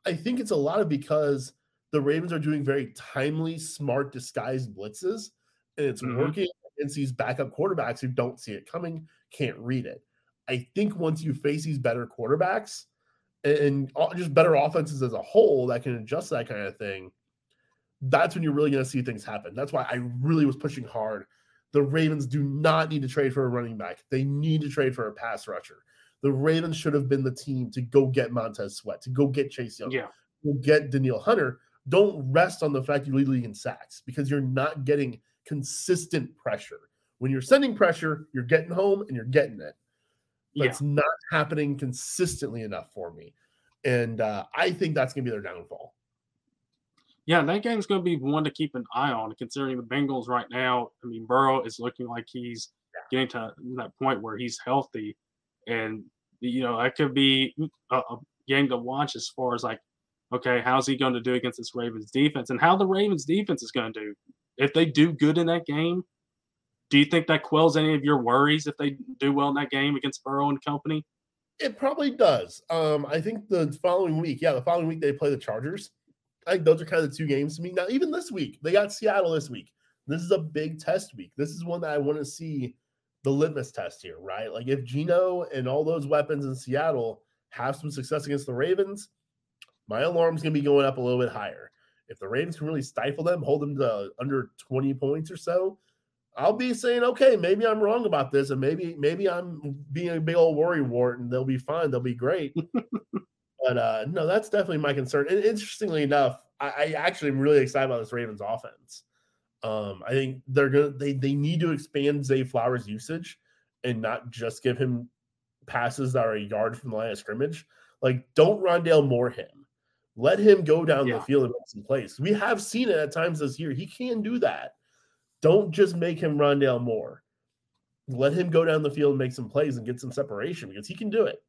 I think it's a lot of because the Ravens are doing very timely, smart, disguised blitzes, and it's mm-hmm. working against these backup quarterbacks who don't see it coming, can't read it. I think once you face these better quarterbacks and just better offenses as a whole that can adjust that kind of thing, that's when you're really going to see things happen. That's why I really was pushing hard. The Ravens do not need to trade for a running back. They need to trade for a pass rusher. The Ravens should have been the team to go get Montez Sweat, to go get Chase Young, yeah. to get Danielle Hunter. Don't rest on the fact you lead league in sacks because you're not getting – consistent pressure. When you're sending pressure, you're getting home and you're getting it. But yeah. it's not happening consistently enough for me. And uh, I think that's going to be their downfall. Yeah, that game's going to be one to keep an eye on, considering the Bengals right now. I mean, Burrow is looking like he's yeah. getting to that point where he's healthy. And, you know, that could be a, a game to watch as far as like, okay, how's he going to do against this Ravens defense and how the Ravens defense is going to do if they do good in that game, do you think that quells any of your worries if they do well in that game against Burrow and company? It probably does. Um, I think the following week, yeah, the following week they play the Chargers. I think those are kind of the two games to me. Now, even this week, they got Seattle this week. This is a big test week. This is one that I want to see the litmus test here, right? Like if Geno and all those weapons in Seattle have some success against the Ravens, my alarm's going to be going up a little bit higher. If the Ravens can really stifle them, hold them to under 20 points or so, I'll be saying, okay, maybe I'm wrong about this, and maybe maybe I'm being a big old worry wart, and they'll be fine, they'll be great. [laughs] but uh, no, that's definitely my concern. And interestingly enough, I, I actually am really excited about this Ravens offense. Um, I think they're gonna they they need to expand Zay Flowers' usage and not just give him passes that are a yard from the line of scrimmage. Like, don't Rondale Moore him. Let him go down yeah. the field and make some plays. We have seen it at times this year. He can do that. Don't just make him run down more. Let him go down the field and make some plays and get some separation because he can do it.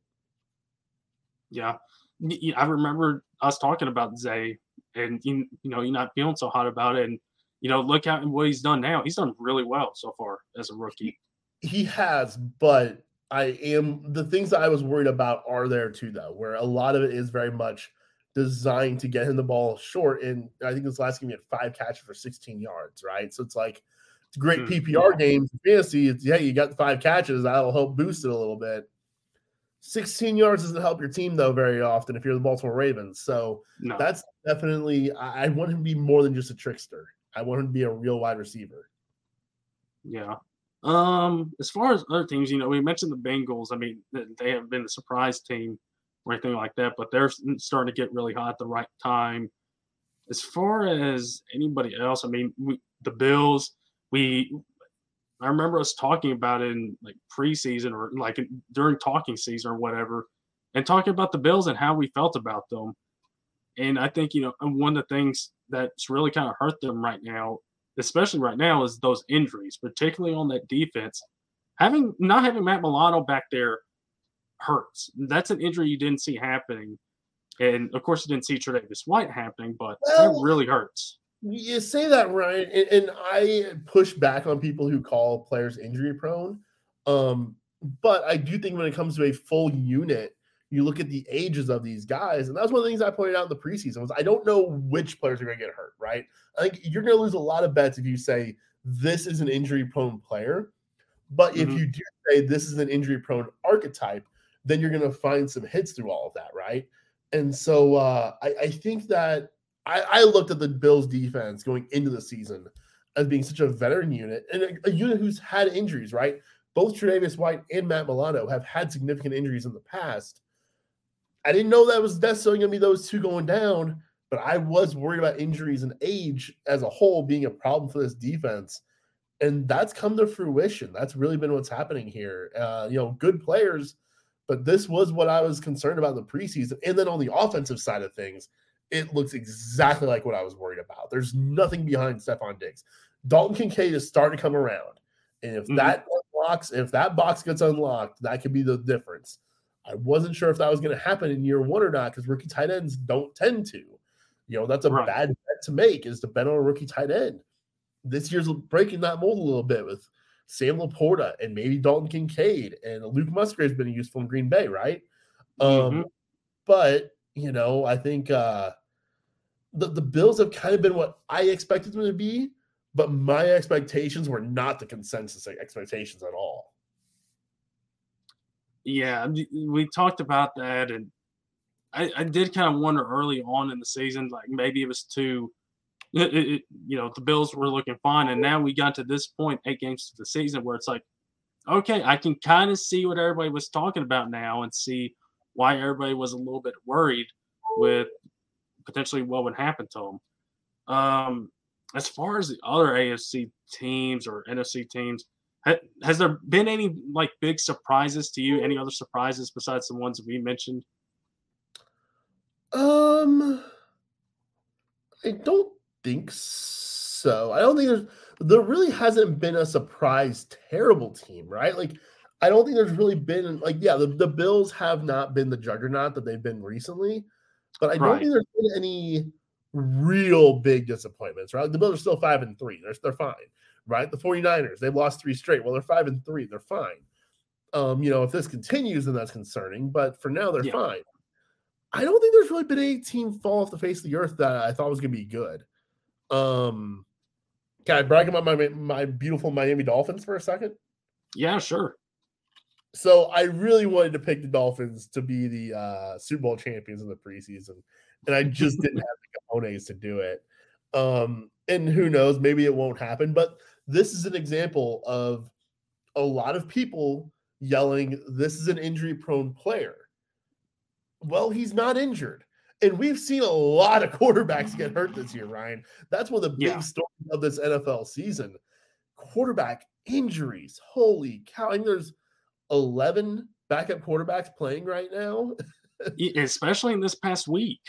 Yeah. I remember us talking about Zay and you, you know, you're not feeling so hot about it. And, you know, look at what he's done now. He's done really well so far as a rookie. He has, but I am the things that I was worried about are there too, though, where a lot of it is very much designed to get him the ball short. And I think this last game he had five catches for 16 yards, right? So it's like it's great mm, PPR yeah. game for fantasy. It's yeah, you got five catches, that'll help boost it a little bit. 16 yards doesn't help your team though very often if you're the Baltimore Ravens. So no. that's definitely I, I want him to be more than just a trickster. I want him to be a real wide receiver. Yeah. Um, as far as other teams, you know, we mentioned the Bengals. I mean, they have been a surprise team or anything like that, but they're starting to get really hot at the right time. As far as anybody else, I mean, we, the Bills, we, I remember us talking about it in like preseason or like during talking season or whatever, and talking about the Bills and how we felt about them. And I think, you know, one of the things that's really kind of hurt them right now, especially right now, is those injuries, particularly on that defense. Having not having Matt Milano back there hurts. That's an injury you didn't see happening. And of course, you didn't see Tre'Davious White happening, but well, it really hurts. You say that, Ryan, and, and, I push back on people who call players injury prone. Um, but I do think when it comes to a full unit, you look at the ages of these guys, and that's one of the things I pointed out in the preseason was I don't know which players are going to get hurt. Right? I think you're going to lose a lot of bets if you say this is an injury prone player, but mm-hmm. if you do say this is an injury prone archetype, then you're going to find some hits through all of that, right? And so uh, I, I, think that I, I, looked at the Bills defense going into the season as being such a veteran unit and a, a unit who's had injuries, right? Both Tre'Davious White and Matt Milano have had significant injuries in the past. I didn't know that was necessarily going to be those two going down, but I was worried about injuries and age as a whole being a problem for this defense. And that's come to fruition. That's really been what's happening here. Uh, you know, good players but this was what I was concerned about in the preseason. And then on the offensive side of things, it looks exactly like what I was worried about. There's nothing behind Stefon Diggs. Dalton Kincaid is starting to come around. And if mm-hmm. that unlocks, if that box gets unlocked, that could be the difference. I wasn't sure if that was going to happen in year one or not because rookie tight ends don't tend to. You know, that's a right. bad bet to make is to bet on a rookie tight end. This year's breaking that mold a little bit with Sam LaPorta and maybe Dalton Kincaid and Luke Musgrave's been useful in Green Bay, right? Um, mm-hmm. Um, but you know, I think uh, the the Bills have kind of been what I expected them to be, but my expectations were not the consensus expectations at all. Yeah, we talked about that, and I, I did kind of wonder early on in the season, like maybe it was too it, it, you know, the Bills were looking fine. And now we got to this point, eight games to the season, where it's like, okay, I can kind of see what everybody was talking about now and see why everybody was a little bit worried with potentially what would happen to them. Um, as far as the other AFC teams or NFC teams, ha- has there been any like big surprises to you? Any other surprises besides the ones we mentioned? Um, I don't think so. I don't think there's there really hasn't been a surprise terrible team, right? Like I don't think there's really been like yeah, the, the Bills have not been the juggernaut that they've been recently, but I don't think there's been any real big disappointments, right? The Bills are still five and three. They're they're fine, right? The 49ers, they've lost three straight. Well, they're five and three, they're fine. Um, you know, if this continues, then that's concerning, but for now they're yeah. fine. I don't think there's really been any team fall off the face of the earth that I thought was gonna be good. Um, can I brag about my my beautiful Miami Dolphins for a second? Yeah, sure. So I really wanted to pick the Dolphins to be the uh, Super Bowl champions in the preseason, and I just [laughs] didn't have the cojones to do it. Um, and who knows, maybe it won't happen. But this is an example of a lot of people yelling, "This is an injury-prone player." Well, he's not injured. And we've seen a lot of [laughs] quarterbacks get hurt this year, Ryan. That's one of the big yeah. stories of this NFL season. Quarterback injuries. Holy cow. I And there's 11 backup quarterbacks playing right now. [laughs] Especially in this past week.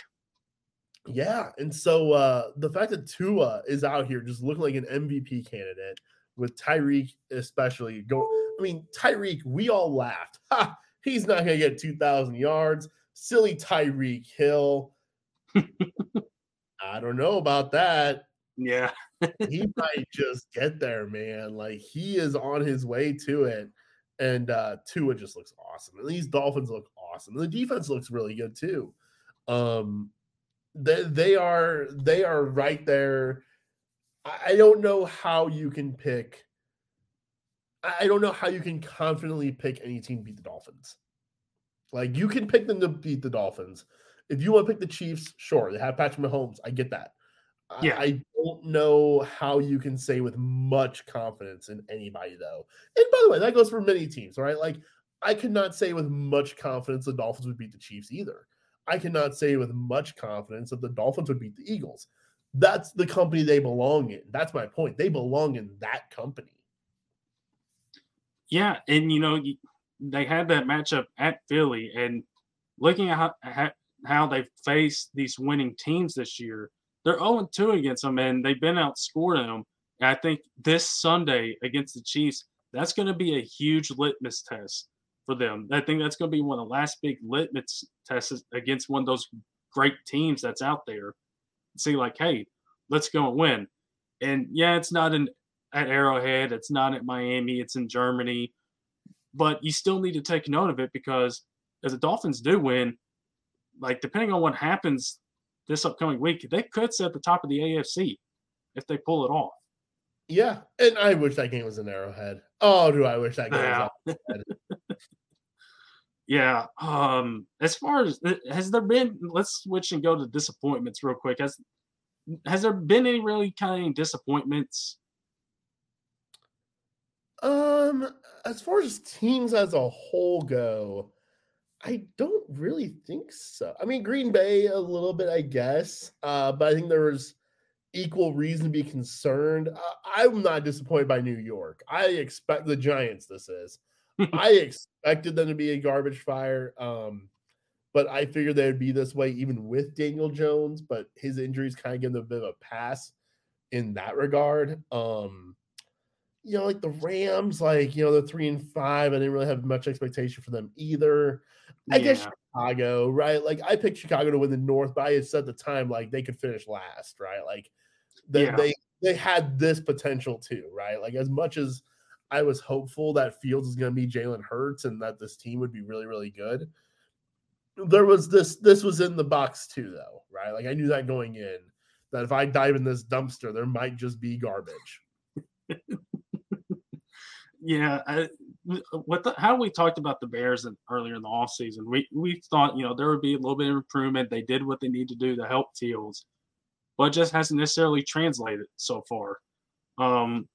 Yeah. And so uh the fact that Tua is out here just looking like an MVP candidate with Tyreek, especially go. I mean, Tyreek, we all laughed. Ha, he's not gonna get 2,000 yards silly Tyreek Hill. I don't know about that. Yeah. he [laughs] might just get there, man. Like he is on his way to it. And uh Tua just looks awesome. And these Dolphins look awesome. And the defense looks really good too. Um they they are they are right there. I, don't know how you can pick. I don't know how you can confidently pick any team beat the Dolphins. Like you can pick them to beat the Dolphins. If you want to pick the Chiefs, sure, they have Patrick Mahomes. I get that. Yeah. I don't know how you can say with much confidence in anybody though. And by the way, that goes for many teams, right? Like I could not say with much confidence the Dolphins would beat the Chiefs either. I cannot say with much confidence that the Dolphins would beat the Eagles. That's the company they belong in. That's my point. They belong in that company. Yeah, and you know, they had that matchup at Philly, and looking at how, how they've faced these winning teams this year, they're 0 2 against them, and they've been outscoring them. And I think this Sunday against the Chiefs, that's going to be a huge litmus test for them. I think that's going to be one of the last big litmus tests against one of those great teams that's out there. See, like, hey, let's go and win. And yeah, it's not in at Arrowhead, it's not at Miami, it's in Germany. But you still need to take note of it because as the Dolphins do win, like depending on what happens this upcoming week, they could sit at the top of the AFC if they pull it off. Yeah, and I wish that game was an Arrowhead. Oh, do I wish that game yeah. was [laughs] yeah. Um, as far as uh, has there been let's switch and go to disappointments real quick. Has has there been any really kind of disappointments? Um, as far as teams as a whole go, I don't really think so. I mean, Green Bay a little bit, I guess, uh, but I think there was equal reason to be concerned. Uh, I'm not disappointed by New York. I expect the Giants. This is. [laughs] I expected them to be a garbage fire. Um, but I figured they would be this way even with Daniel Jones, but his injuries kind of give them a bit of a pass in that regard. Um, you know, like the Rams, like, you know, they're three and five. I didn't really have much expectation for them either. I guess Chicago, right? Like I picked Chicago to win the North, but I had said at the time like they could finish last, right? Like they yeah. they they had this potential too, right? Like as much as I was hopeful that Fields is going to be Jalen Hurts and that this team would be really really good. There was this this was in the box too, though, right? Like I knew that going in that if I dive in this dumpster, there might just be garbage. yeah, I, what the, how we talked about the Bears in, earlier in the offseason, we we thought you know there would be a little bit of improvement. They did what they need to do to help Fields, but just hasn't necessarily translated so far. Um,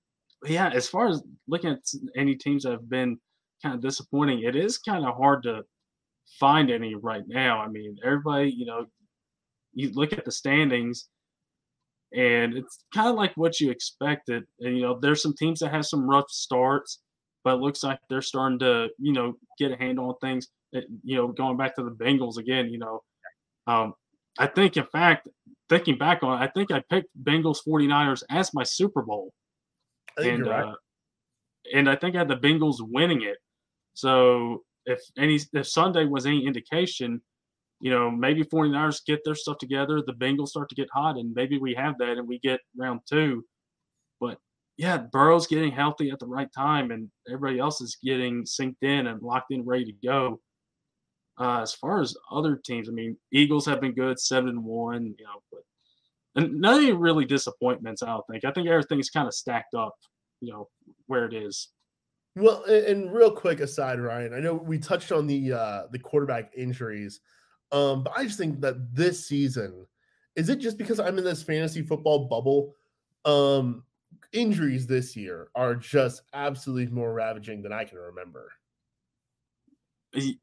yeah, as far as looking at any teams that have been kind of disappointing, it is kind of hard to find any right now. I mean, everybody, you know, you look at the standings and it's kind of like what you expected. And, you know, there's some teams that have some rough starts, but it looks like they're starting to, you know, get a handle on things. That, you know, going back to the Bengals again, you know, um, I think, in fact, thinking back on it, I think I picked Bengals 49ers as my Super Bowl. And, right. uh, and I think I had the Bengals winning it. So if any if Sunday was any indication, you know, maybe 49ers get their stuff together, the Bengals start to get hot, and maybe we have that and we get round two. But yeah, Burrow's getting healthy at the right time, and everybody else is getting synced in and locked in, ready to go. Uh, as far as other teams, I mean, Eagles have been good, seven and one, you know, but and none of really disappointments. I don't think. I think everything's kind of stacked up, you know, where it is. Well, and, real quick aside, Ryan, I know we touched on the uh the quarterback injuries, um, but I just think that this season is it just because I'm in this fantasy football bubble? Um, injuries this year are just absolutely more ravaging than I can remember.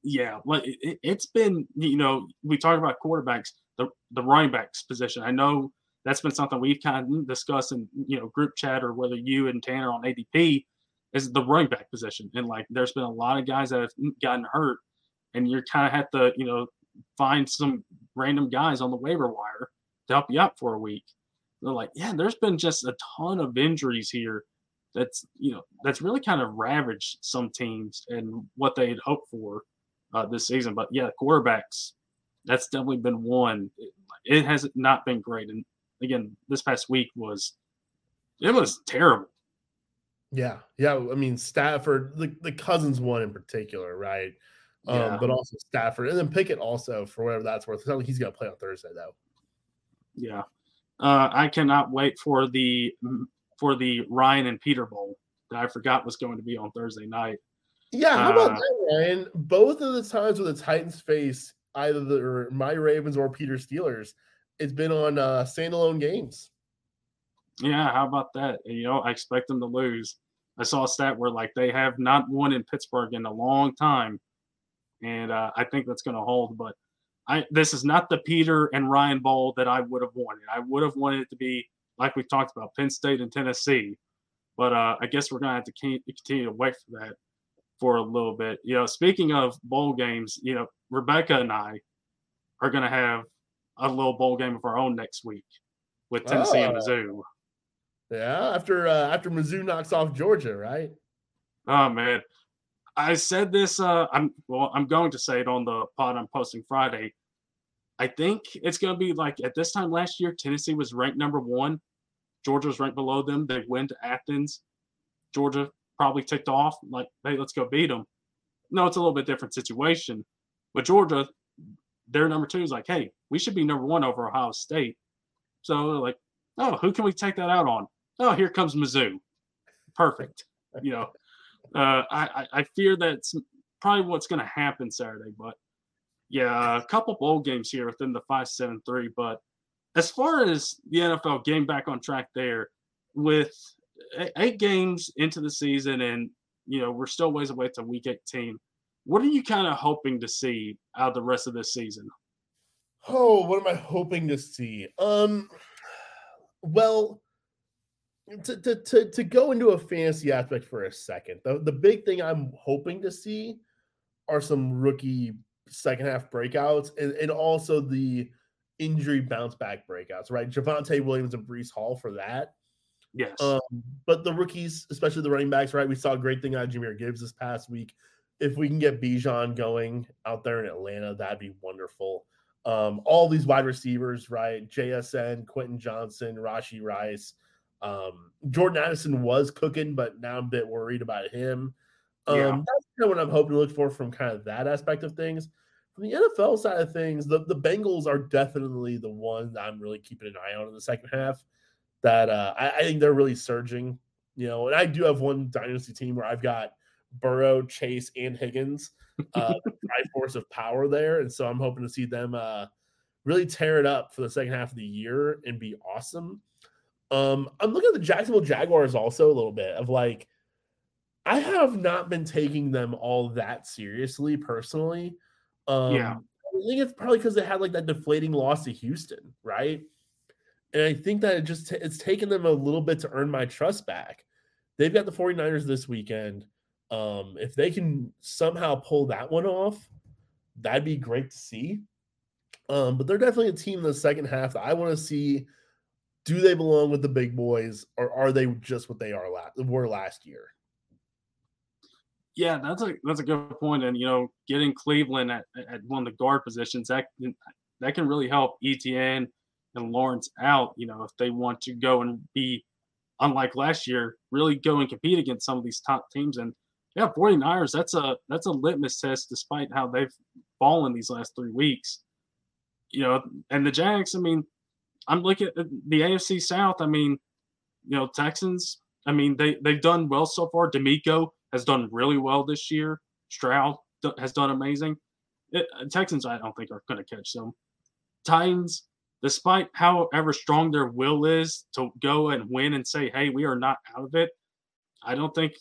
Yeah, well, it, has been you know we talk about quarterbacks, the the running backs position. I know that's been something we've kind of discussed in you know group chat or whether you and Tanner on ADP is the running back position. And like there's been a lot of guys that have gotten hurt, and you're kind of have to you know find some random guys on the waiver wire to help you out for a week. They're like, yeah, there's been just a ton of injuries here. That's you know that's really kind of ravaged some teams and what they had hoped for uh, this season. But yeah, quarterbacks, that's definitely been one. It, it has not been great, and again, this past week was it was terrible. Yeah, yeah. I mean, Stafford, the, the Cousins one in particular, right? Um, yeah. but also Stafford, and then Pickett also for whatever that's worth. It's not like he's going to play on Thursday though. Yeah, uh, I cannot wait for the for the Ryan and Peter Bowl that I forgot was going to be on Thursday night. Yeah, how about uh, that, Ryan? Both of the times where the Titans face either the my Ravens or Peter Steelers, it's been on uh, standalone games. Yeah, how about that? You know, I expect them to lose. I saw a stat where like they have not won in Pittsburgh in a long time, and uh, I think that's going to hold. But I this is not the Peter and Ryan Bowl that I would have wanted. I would have wanted it to be like we talked about Penn State and Tennessee, but uh, I guess we're going to have to continue to wait for that for a little bit. You know, speaking of bowl games, you know, Rebecca and I are going to have a little bowl game of our own next week. with Tennessee Oh. and Mizzou. Yeah, after uh, after Mizzou knocks off Georgia, right? Oh man, I said this. Uh, I'm well. I'm going to say it on the pod I'm posting Friday. I think it's going to be like at this time last year, Tennessee was ranked number one. Georgia was ranked below them. They went to Athens. Georgia probably ticked off like, hey, let's go beat them. No, it's a little bit different situation. But Georgia, their number two is like, hey, we should be number one over Ohio State. So like, oh, who can we take that out on? Oh, here comes Mizzou. Perfect. [laughs] You know, uh, I, I I fear that's probably what's going to happen Saturday. But yeah, a couple bowl games here within the five seven three. But as far as the NFL getting back on track there, with eight games into the season, and you know we're still ways away to week eighteen. What are you kind of hoping to see out of the rest of this season? Oh, what am I hoping to see? Um, well, to to to, to go into a fantasy aspect for a second, the, the big thing I'm hoping to see are some rookie second half breakouts and, and also the injury bounce back breakouts, right? Javonte Williams and Breece Hall for that. Yes. Um, but the rookies, especially the running backs, right? We saw a great thing out of Jahmyr Gibbs this past week. If we can get Bijan going out there in Atlanta, that'd be wonderful. Um, all these wide receivers, right? JSN, Quentin Johnston, Rashee Rice. Um, Jordan Addison was cooking, but now I'm a bit worried about him. Um, Yeah. that's kind of what I'm hoping to look for from kind of that aspect of things. From the NFL side of things, the, the Bengals are definitely the one that I'm really keeping an eye on in the second half. That uh, I, I think they're really surging, you know. And I do have one dynasty team where I've got Burrow, Chase, and Higgins, uh, [laughs] the triforce of power there, and so I'm hoping to see them uh, really tear it up for the second half of the year and be awesome. Um, I'm looking at the Jacksonville Jaguars also a little bit of like, I have not been taking them all that seriously personally. Um, Yeah. I think it's probably because they had like that deflating loss to Houston, right? And I think that it just it's taken them a little bit to earn my trust back. They've got the 49ers this weekend. Um, if they can somehow pull that one off, that'd be great to see. Um, but they're definitely a team in the second half that I want to see. Do they belong with the big boys, or are they just what they are last were last year? Yeah, that's a that's a good point. And you know, getting Cleveland at, at one of the guard positions that that can really help ETN and Lawrence out. You know, if they want to go and be unlike last year, really go and compete against some of these top teams. And yeah, 49ers, that's a that's a litmus test despite how they've fallen these last three weeks. You know, and the Jags, I mean, I'm looking at the AFC South. I mean, you know, Texans, I mean, they they've done well so far. DeMeco has done really well this year. Stroud has done amazing. It, uh, Texans, I don't think are going to catch them. Titans, despite however strong their will is to go and win and say, "Hey, we are not out of it," I don't think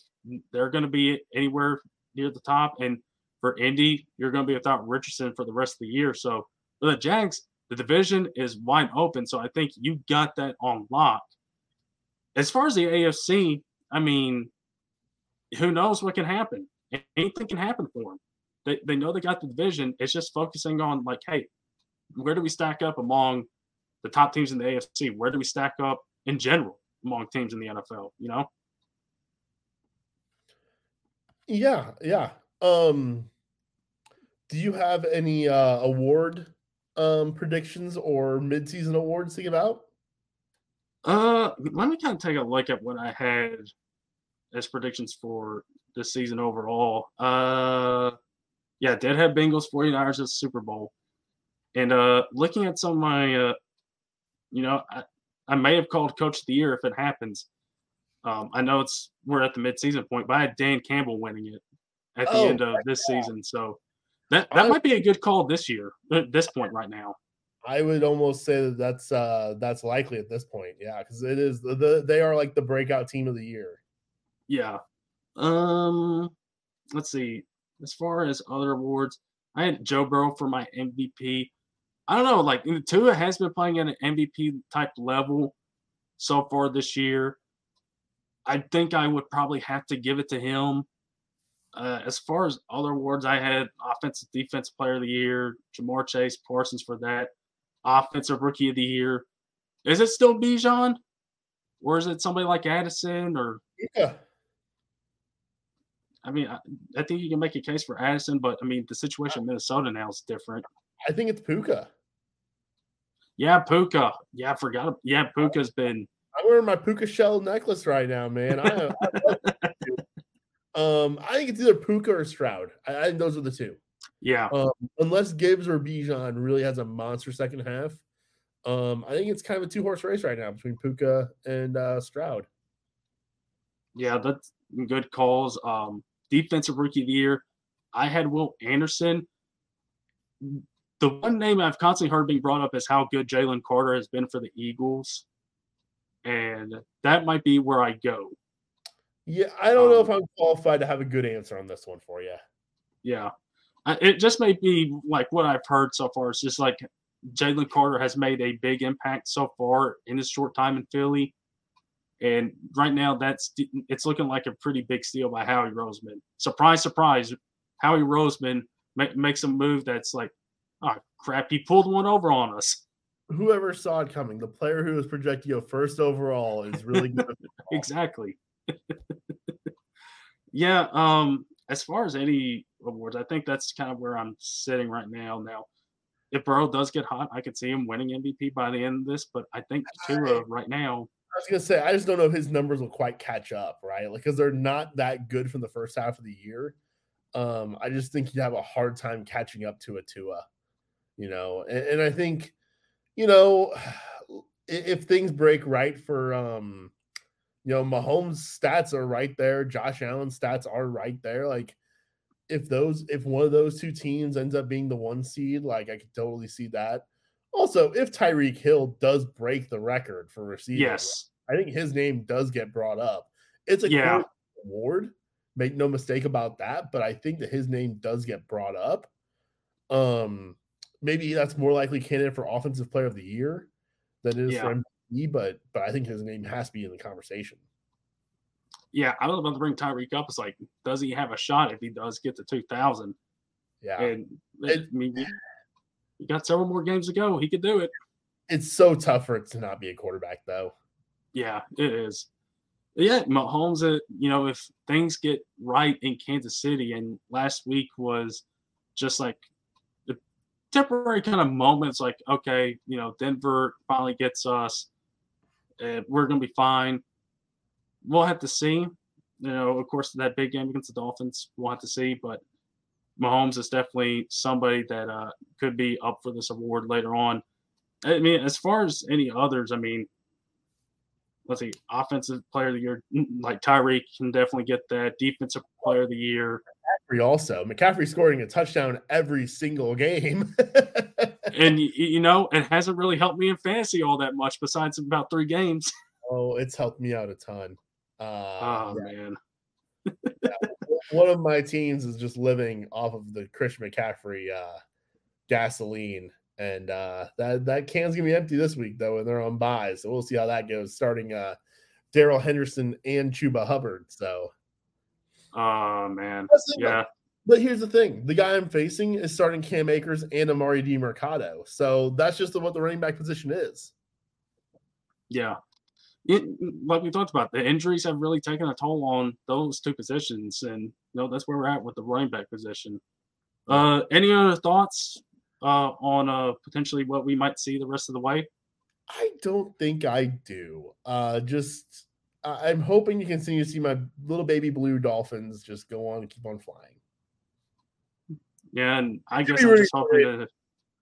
they're going to be anywhere near the top. And for Indy, you're going to be without Richardson for the rest of the year. So the Jags, the division is wide open. So I think you got that on lock. As far as the AFC, I mean, who knows what can happen? Anything can happen for them. They, they know they got the division. It's just focusing on like, hey, where do we stack up among the top teams in the AFC? Where do we stack up in general among teams in the NFL? You know? Yeah, yeah. Um, do you have any uh, award um, predictions or midseason awards to give out? Uh, let me kind of take a look at what I had as predictions for this season overall. Uh, yeah, Deadhead Bengals 49ers as Super Bowl. And uh, looking at some of my, uh, you know, I, I may have called Coach of the Year if it happens. Um, I know it's we're at the midseason point, but I had Dan Campbell winning it at the Oh, end of this season. So that that I- might be a good call this year at this point right now. I would almost say that that's uh, that's likely at this point. Yeah, because it is the, the they are like the breakout team of the year. Yeah. Um, let's see. As far as other awards, I had Joe Burrow for my MVP. I don't know, like Tua has been playing at an MVP type level so far this year. I think I would probably have to give it to him. Uh, as far as other awards, I had offensive defense player of the year, Ja'Marr Chase, Parsons for that, offensive rookie of the year, Is it still Bijan? Or is it somebody like Addison or Yeah. I mean, I, I think you can make a case for Addison, but I mean, the situation in Minnesota now is different. I think it's Puka. Yeah, Puka. Yeah, I forgot. Yeah, Puka's been. I'm wearing my Puka shell necklace right now, man. I, I [laughs] um, I think it's either Puka or Stroud. I, I think those are the two. Yeah. Um, unless Gibbs or Bijan really has a monster second half, um, I think it's kind of a two horse race right now between Puka and uh, Stroud. Yeah, that's good calls. Um, defensive rookie of the year, I had Will Anderson. The one name I've constantly heard being brought up is how good Jalen Carter has been for the Eagles. And that might be where I go. Yeah, I don't know if Um, I'm qualified to have a good answer on this one for you. Yeah. I- It just may be like what I've heard so far. It's just like Jalen Carter has made a big impact so far in his short time in Philly. And right now, that's it's looking like a pretty big steal by Howie Roseman. Surprise, surprise! Howie Roseman ma- makes a move that's like, oh crap, he pulled one over on us. Whoever saw it coming, the player who was projected to go first overall is really good. [laughs] Exactly. [laughs] yeah. Um. As far as any awards, I think that's kind of where I'm sitting right now. Now, if Burrow does get hot, I could see him winning MVP by the end of this. But I think Tua right now, I was gonna say, I just don't know if his numbers will quite catch up, right? Like, because they're not that good from the first half of the year. Um, I just think you have a hard time catching up to a Tua, you know. And, and I think, you know, [sighs] if things break right for, um, you know, Mahomes' stats are right there, Josh Allen's stats are right there. Like, if those, if one of those two teams ends up being the one seed, like, I could totally see that. Also, if Tyreek Hill does break the record for receiving, yes, I think his name does get brought up. It's a Yeah. award. Make no mistake about that. But I think that his name does get brought up. Um, maybe that's more likely candidate for offensive player of the year than it is for MVP, but but I think his name has to be in the conversation. yeah, I was about to bring Tyreek up. It's like, does he have a shot if he does get to 2,000? Yeah. And It- I mean, we, got several more games to go. He could do it. It's so tough for it to not be a quarterback, though. Yeah, it is. Yeah, Mahomes. Uh, you know, if things get right in Kansas City, and last week was just like temporary kind of moments, like okay, you know, Denver finally gets us, uh, we're gonna be fine. We'll have to see. You know, of course, that big game against the Dolphins, we'll have to see. But Mahomes is definitely somebody that uh, could be up for this award later on. I mean, as far as any others, I mean, let's see, offensive player of the year, like Tyreek can definitely get that. Defensive player of the year, McCaffrey also. McCaffrey scoring a touchdown every single game. [laughs] and you know, it hasn't really helped me in fantasy all that much, besides about three games. [laughs] oh, it's helped me out a ton. Uh, Oh yeah. man, one of my teams is just living off of the Christian McCaffrey uh, gasoline, and uh, that that can's gonna be empty this week though, and they're on bye, so we'll see how that goes. Starting uh, Darrell Henderson and Chuba Hubbard. So, oh man, yeah, but here's the thing: the guy I'm facing is starting Cam Akers and Emari Demercado, so that's just what the running back position is. yeah. It, like we talked about, the injuries have really taken a toll on those two positions, and you know that's where we're at with the running back position. Uh, any other thoughts uh, on uh, potentially what we might see the rest of the way? I don't think I do. Uh, just I'm hoping you continue to see my little baby blue dolphins just go on and keep on flying. Yeah, and I guess I'm just hoping to.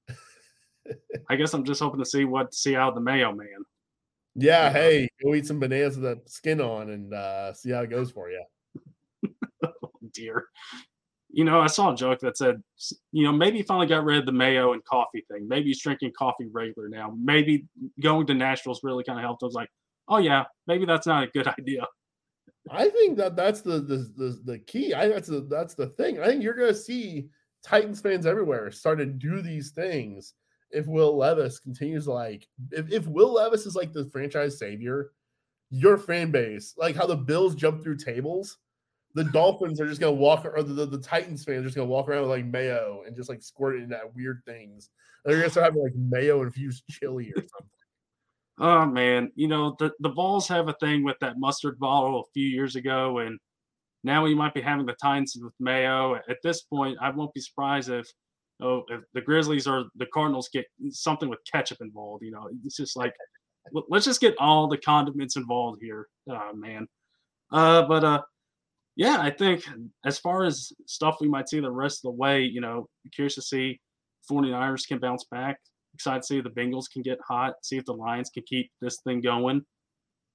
[laughs] I guess I'm just hoping to see what see out of the Mayo man. Yeah, Yeah. hey, go eat some bananas with that skin on and uh, see how it goes for you. [laughs] Oh, dear. You know, I saw a joke that said, you know, maybe he finally got rid of the mayo and coffee thing. Maybe he's drinking coffee regular now. Maybe going to Nashville's really kind of helped. I was like, oh yeah, maybe that's not a good [laughs] idea. I think that that's the the the, the key. I that's the that's the thing. I think you're going to see Titans fans everywhere start to do these things. If Will Levis continues like, if, if Will Levis is like the franchise savior, your fan base, like how the Bills jump through tables, the [laughs] Dolphins are just gonna walk, or the, the, the Titans fans are just gonna walk around with like mayo and just like squirt it in that weird things. They're gonna start having like mayo infused chili or something. Oh man, you know the the Vols have a thing with that mustard bottle a few years ago, and now we might be having the Titans with Mayo. At this point, I won't be surprised if oh if the Grizzlies or the Cardinals get something with ketchup involved. You know, it's just like let's just get all the condiments involved here, uh, man. Uh, but uh, yeah, I think as far as stuff we might see the rest of the way, you know, curious to see 49ers can bounce back. Excited to see if the Bengals can get hot, see if the Lions can keep this thing going.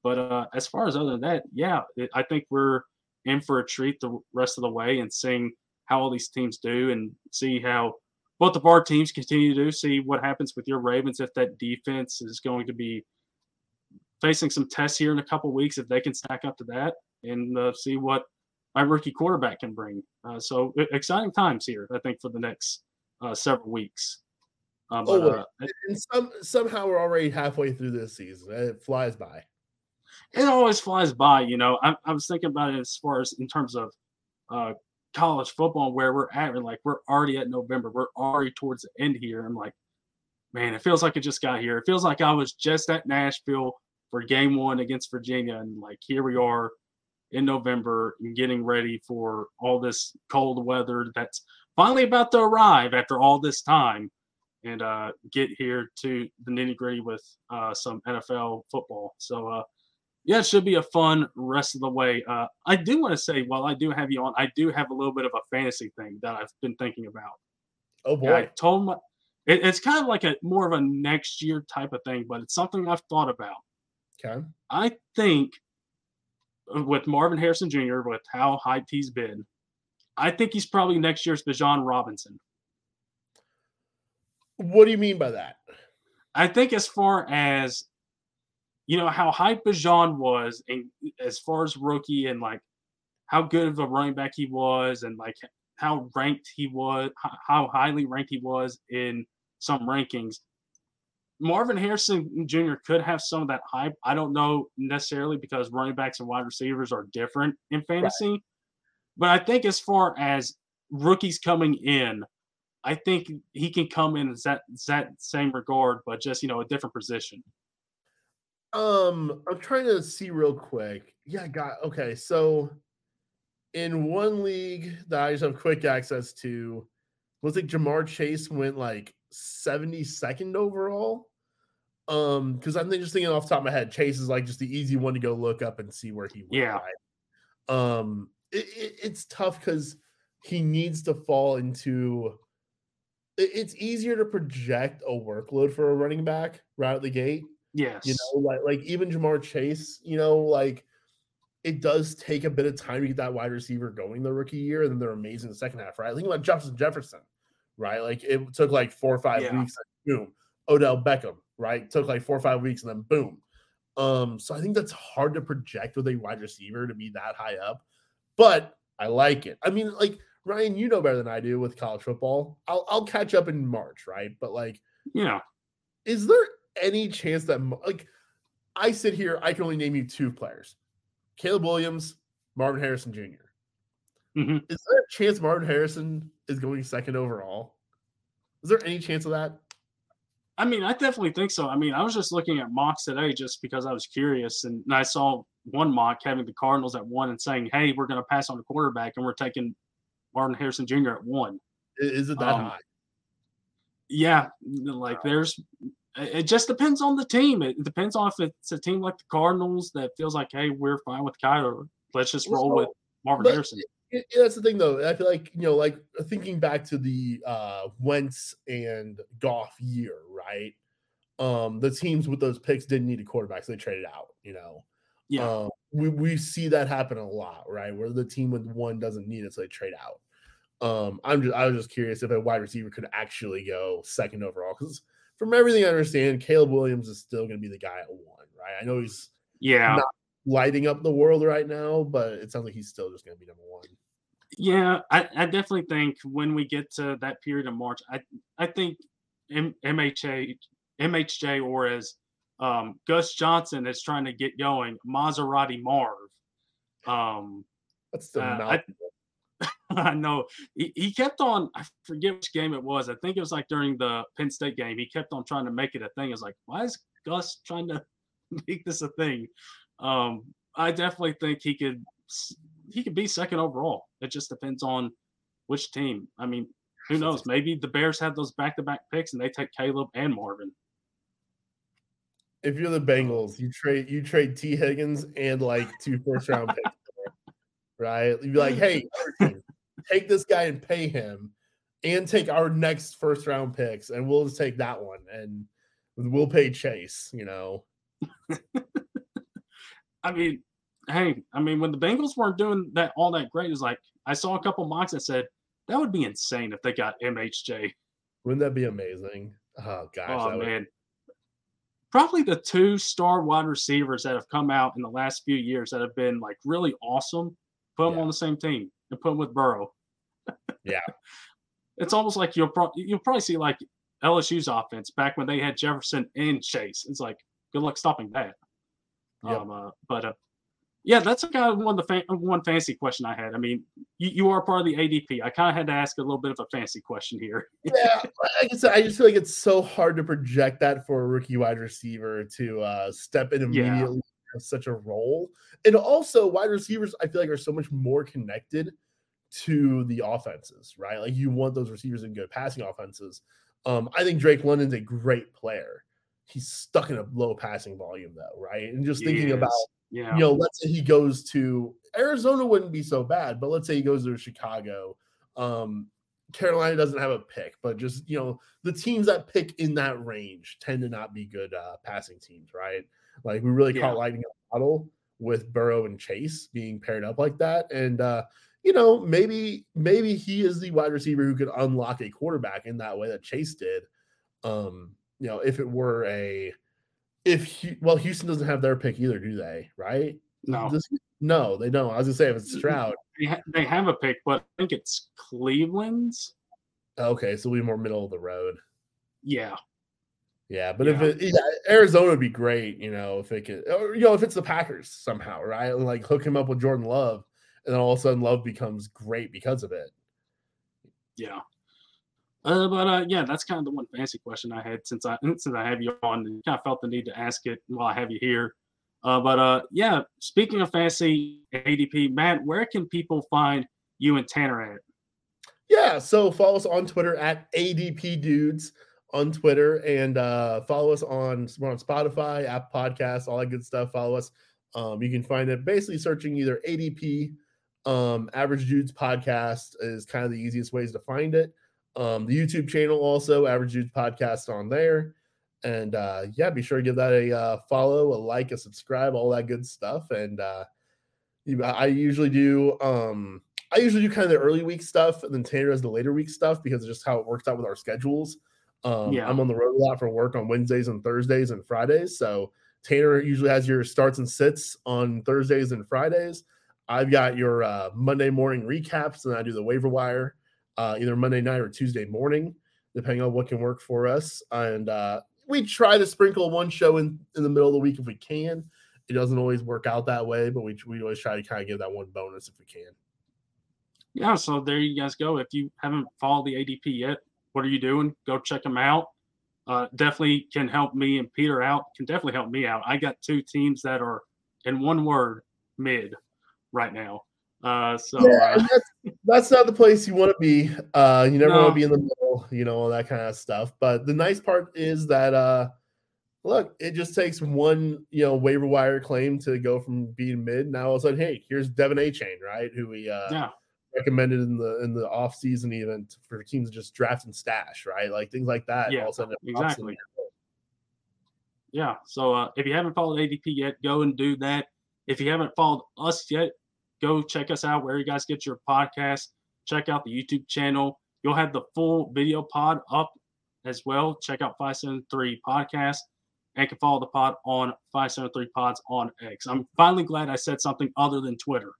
But uh, as far as other than that, yeah, it, I think we're in for a treat the rest of the way and seeing how all these teams do and see how both of our teams continue to do. See what happens with your Ravens if that defense is going to be facing some tests here in a couple weeks if they can stack up to that and uh, see what my rookie quarterback can bring. Uh, so exciting times here, I think, for the next uh, several weeks. Um, oh, uh, and some somehow we're already halfway through this season. It flies by. It always flies by, you know. I, I was thinking about it as far as in terms of uh, college football, where we're at. And like we're already at November. We're already towards the end here. I'm like, man, it feels like it just got here. It feels like I was just at Nashville for Game One against Virginia, and like here we are in November and getting ready for all this cold weather that's finally about to arrive after all this time and uh, get here to the nitty gritty with uh, some NFL football. So, uh, yeah, it should be a fun rest of the way. Uh, I do want to say, while I do have you on, I do have a little bit of a fantasy thing that I've been thinking about. Oh boy! I told my, it, it's kind of like a more of a next year type of thing, but it's something I've thought about. Okay. I think with Marvin Harrison Jr., with how hyped he's been, I think he's probably next year's Bijan Robinson. What do you mean by that? I think as far as you know how hype Bijan was, and as far as rookie and like how good of a running back he was, and like how ranked he was, how highly ranked he was in some rankings. Marvin Harrison Jr. could have some of that hype. I don't know necessarily because running backs and wide receivers are different in fantasy. Right. But I think as far as rookies coming in, I think he can come in that that same regard, but just you know a different position. Um, I'm trying to see real quick. Yeah, got okay. So in one league that I just have quick access to, looks like Ja'Marr Chase went like 72nd overall. Um, because I'm just thinking off the top of my head, Chase is like just the easy one to go look up and see where he went. Yeah. Um, it, it, it's tough because he needs to fall into. It, it's easier to project a workload for a running back right out the gate. Yes. You know, like like even Ja'Marr Chase, you know, like it does take a bit of time to get that wide receiver going the rookie year, and then they're amazing the second half, right? Think about Justin Jefferson, right? Like it took like four or five yeah. weeks, boom. Odell Beckham, right? Took like four or five weeks and then boom. Um, so I think that's hard to project with a wide receiver to be that high up, but I like it. I mean, like Ryan, you know better than I do with college football. I'll I'll catch up in March, right? But like, yeah, is there any chance that like I sit here, I can only name you two players: Caleb Williams, Marvin Harrison junior mm-hmm. Is there a chance Marvin Harrison is going second overall? Is there any chance of that? I mean, I definitely think so. I mean, I was just looking at mocks today just because I was curious, and I saw one mock having the Cardinals at one and saying, "Hey, we're going to pass on the quarterback, and we're taking Martin Harrison Jr. at one." Is it that um, high? Yeah, like there's. It just depends on the team. It depends on if it's a team like the Cardinals that feels like, "Hey, we're fine with Kyler. Let's just roll well, with Marvin Harrison." it, that's the thing though. I feel like you know, like thinking back to the uh Wentz and Goff year, right? Um, the teams with those picks didn't need a quarterback, so they traded out. You know, yeah, um, we we see that happen a lot, right? Where the team with one doesn't need it, so they trade out. Um, I'm just I was just curious if a wide receiver could actually go second overall because from everything I understand, Caleb Williams is still going to be the guy at one, right? I know he's yeah not lighting up the world right now, but it sounds like he's still just going to be number one. Yeah, I, I definitely think when we get to that period of March, I I think M- MHA MHJ or as um, Gus Johnson is trying to get going, Maserati Marv. Um, That's the uh, I, [laughs] I know he, he kept on. I forget which game it was. I think it was like during the Penn State game. He kept on trying to make it a thing. It's like, why is Gus trying to [laughs] make this a thing? Um, I definitely think he could he could be second overall. It just depends on which team. I mean, who knows? Maybe the Bears have those back to back picks and they take Caleb and Marvin. If you're the Bengals, you trade you trade Tee Higgins and like two first round picks, right? You'd be like, hey, take this guy and pay him, and take our next first round picks, and we'll just take that one, and we'll pay Chase. You know. [laughs] I mean, hey, I mean, when the Bengals weren't doing that all that great, it was like I saw a couple mocks that said that would be insane if they got MHJ. Wouldn't that be amazing? Oh gosh. Oh man. Would... Probably the two star wide receivers that have come out in the last few years that have been like really awesome. Put them yeah. on the same team and put them with Burrow. [laughs] yeah. It's almost like you'll pro- you'll probably see like LSU's offense back when they had Jefferson and Chase. It's like good luck stopping that. Yep. Um, uh, but uh, yeah, that's kind of one of the one fancy question I had. I mean, you, you are part of the ADP. I kind of had to ask a little bit of a fancy question here. [laughs] yeah, I guess I just feel like it's so hard to project that for a rookie wide receiver to uh, step in immediately yeah. such a role, and also wide receivers. I feel like are so much more connected to the offenses, right? Like you want those receivers in good passing offenses. Um, I think Drake London's a great player. He's stuck in a low passing volume though, right? And just thinking about yeah. You know, let's say he goes to Arizona wouldn't be so bad, but let's say he goes to Chicago. Um, Carolina doesn't have a pick, but just you know, the teams that pick in that range tend to not be good uh, passing teams, right? Like we really yeah. caught lightning in a bottle with Burrow and Chase being paired up like that, and uh, you know, maybe maybe he is the wide receiver who could unlock a quarterback in that way that Chase did. Um, you know, if it were a if well, Houston doesn't have their pick either, do they? Right? No, this, no, they don't. I was gonna say if it's Stroud, they, ha- they have a pick, but I think it's Cleveland's. Okay, so we more middle of the road. Yeah, yeah, but yeah. if it yeah, Arizona would be great, you know, if it could, or, you know, if it's the Packers somehow, right? Like hook him up with Jordan Love, and then all of a sudden Love becomes great because of it. Yeah. Uh, but uh, yeah, that's kind of the one fancy question I had since I [laughs] since I have you on, and kind of felt the need to ask it while I have you here. Uh, but uh, yeah, speaking of fancy ADP, Matt, where can people find you and Tanner at? Yeah, so follow us on Twitter at ADP Dudes on Twitter, and uh, follow us on we're on Spotify, App Podcasts, all that good stuff. Follow us. Um, you can find it basically searching either ADP, um, Average Dudes Podcast is kind of the easiest ways to find it. Um, the YouTube channel also, Average Dudes Podcast on there. And uh, yeah, be sure to give that a uh, follow, a like, a subscribe, all that good stuff. And uh, I usually do, um, I usually do kind of the early week stuff, and then Tanner does the later week stuff because of just how it works out with our schedules. Um, yeah. I'm on the road a lot for work on Wednesdays and Thursdays and Fridays. So Tanner usually has your starts and sits on Thursdays and Fridays. I've got your uh, Monday morning recaps, and I do the waiver wire uh, either Monday night or Tuesday morning, depending on what can work for us. And uh, we try to sprinkle one show in, in the middle of the week if we can. It doesn't always work out that way, but we, we always try to kind of give that one bonus if we can. Yeah, so there you guys go. If you haven't followed the ADP yet, what are you doing? Go check them out. Uh, definitely can help me and Peter out. Can definitely help me out. I got two teams that are, in one word, mid right now. Uh, so yeah, uh, that's, that's not the place you want to be. Uh, you never no. want to be in the middle, you know, all that kind of stuff. But the nice part is that uh, look, it just takes one, you know, waiver wire claim to go from being mid. Now all of a sudden, hey, here's De'Von Achane, right? Who we uh, yeah. recommended in the in the off season even for teams just draft and stash, right? Like things like that. Yeah, exactly. Yeah. So uh, if you haven't followed ADP yet, go and do that. If you haven't followed us yet, go check us out where you guys get your podcast. Check out the YouTube channel. You'll have the full video pod up as well. Check out 573 Podcast and can follow the pod on 573 Pods on X. I'm finally glad I said something other than Twitter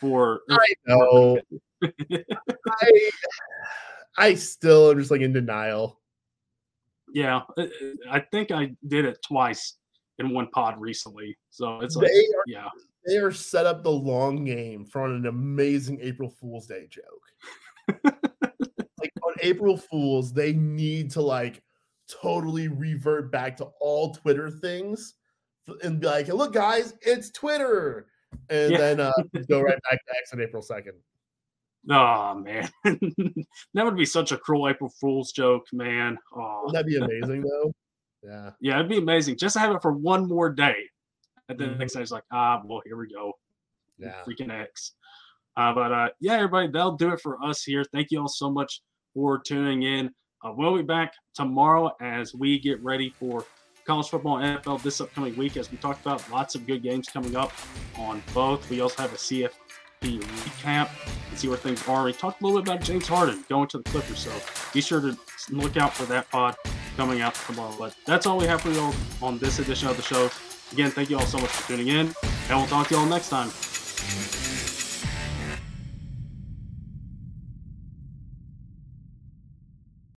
for. I [laughs] know. I, I still am just like in denial. Yeah, I think I did it twice in one pod recently. So it's like, They are yeah, they are set up the long game for an amazing April Fool's Day joke. [laughs] like on April Fools, they need to like totally revert back to all Twitter things and be like, hey, look, guys, it's Twitter. And Yeah. then uh, [laughs] go right back to X on April 2nd. oh man, [laughs] that would be such a cruel April Fool's joke, man. Oh, Wouldn't that be amazing though? Yeah. yeah, it'd be amazing just to have it for one more day. And then the Mhm. next day it's like, ah, well, here we go. Yeah. freaking X. Uh, but uh, yeah, everybody, that'll do it for us here. Thank you all so much for tuning in. Uh, we'll be back tomorrow as we get ready for college football and NFL this upcoming week. As we talked about, lots of good games coming up on both. We also have a CFP recap and see where things are. We talked a little bit about James Harden going to the Clippers, so be sure to look out for that pod coming out tomorrow. But that's all we have for you on this edition of the show. Again, thank you all so much for tuning in, and we'll talk to you all next time.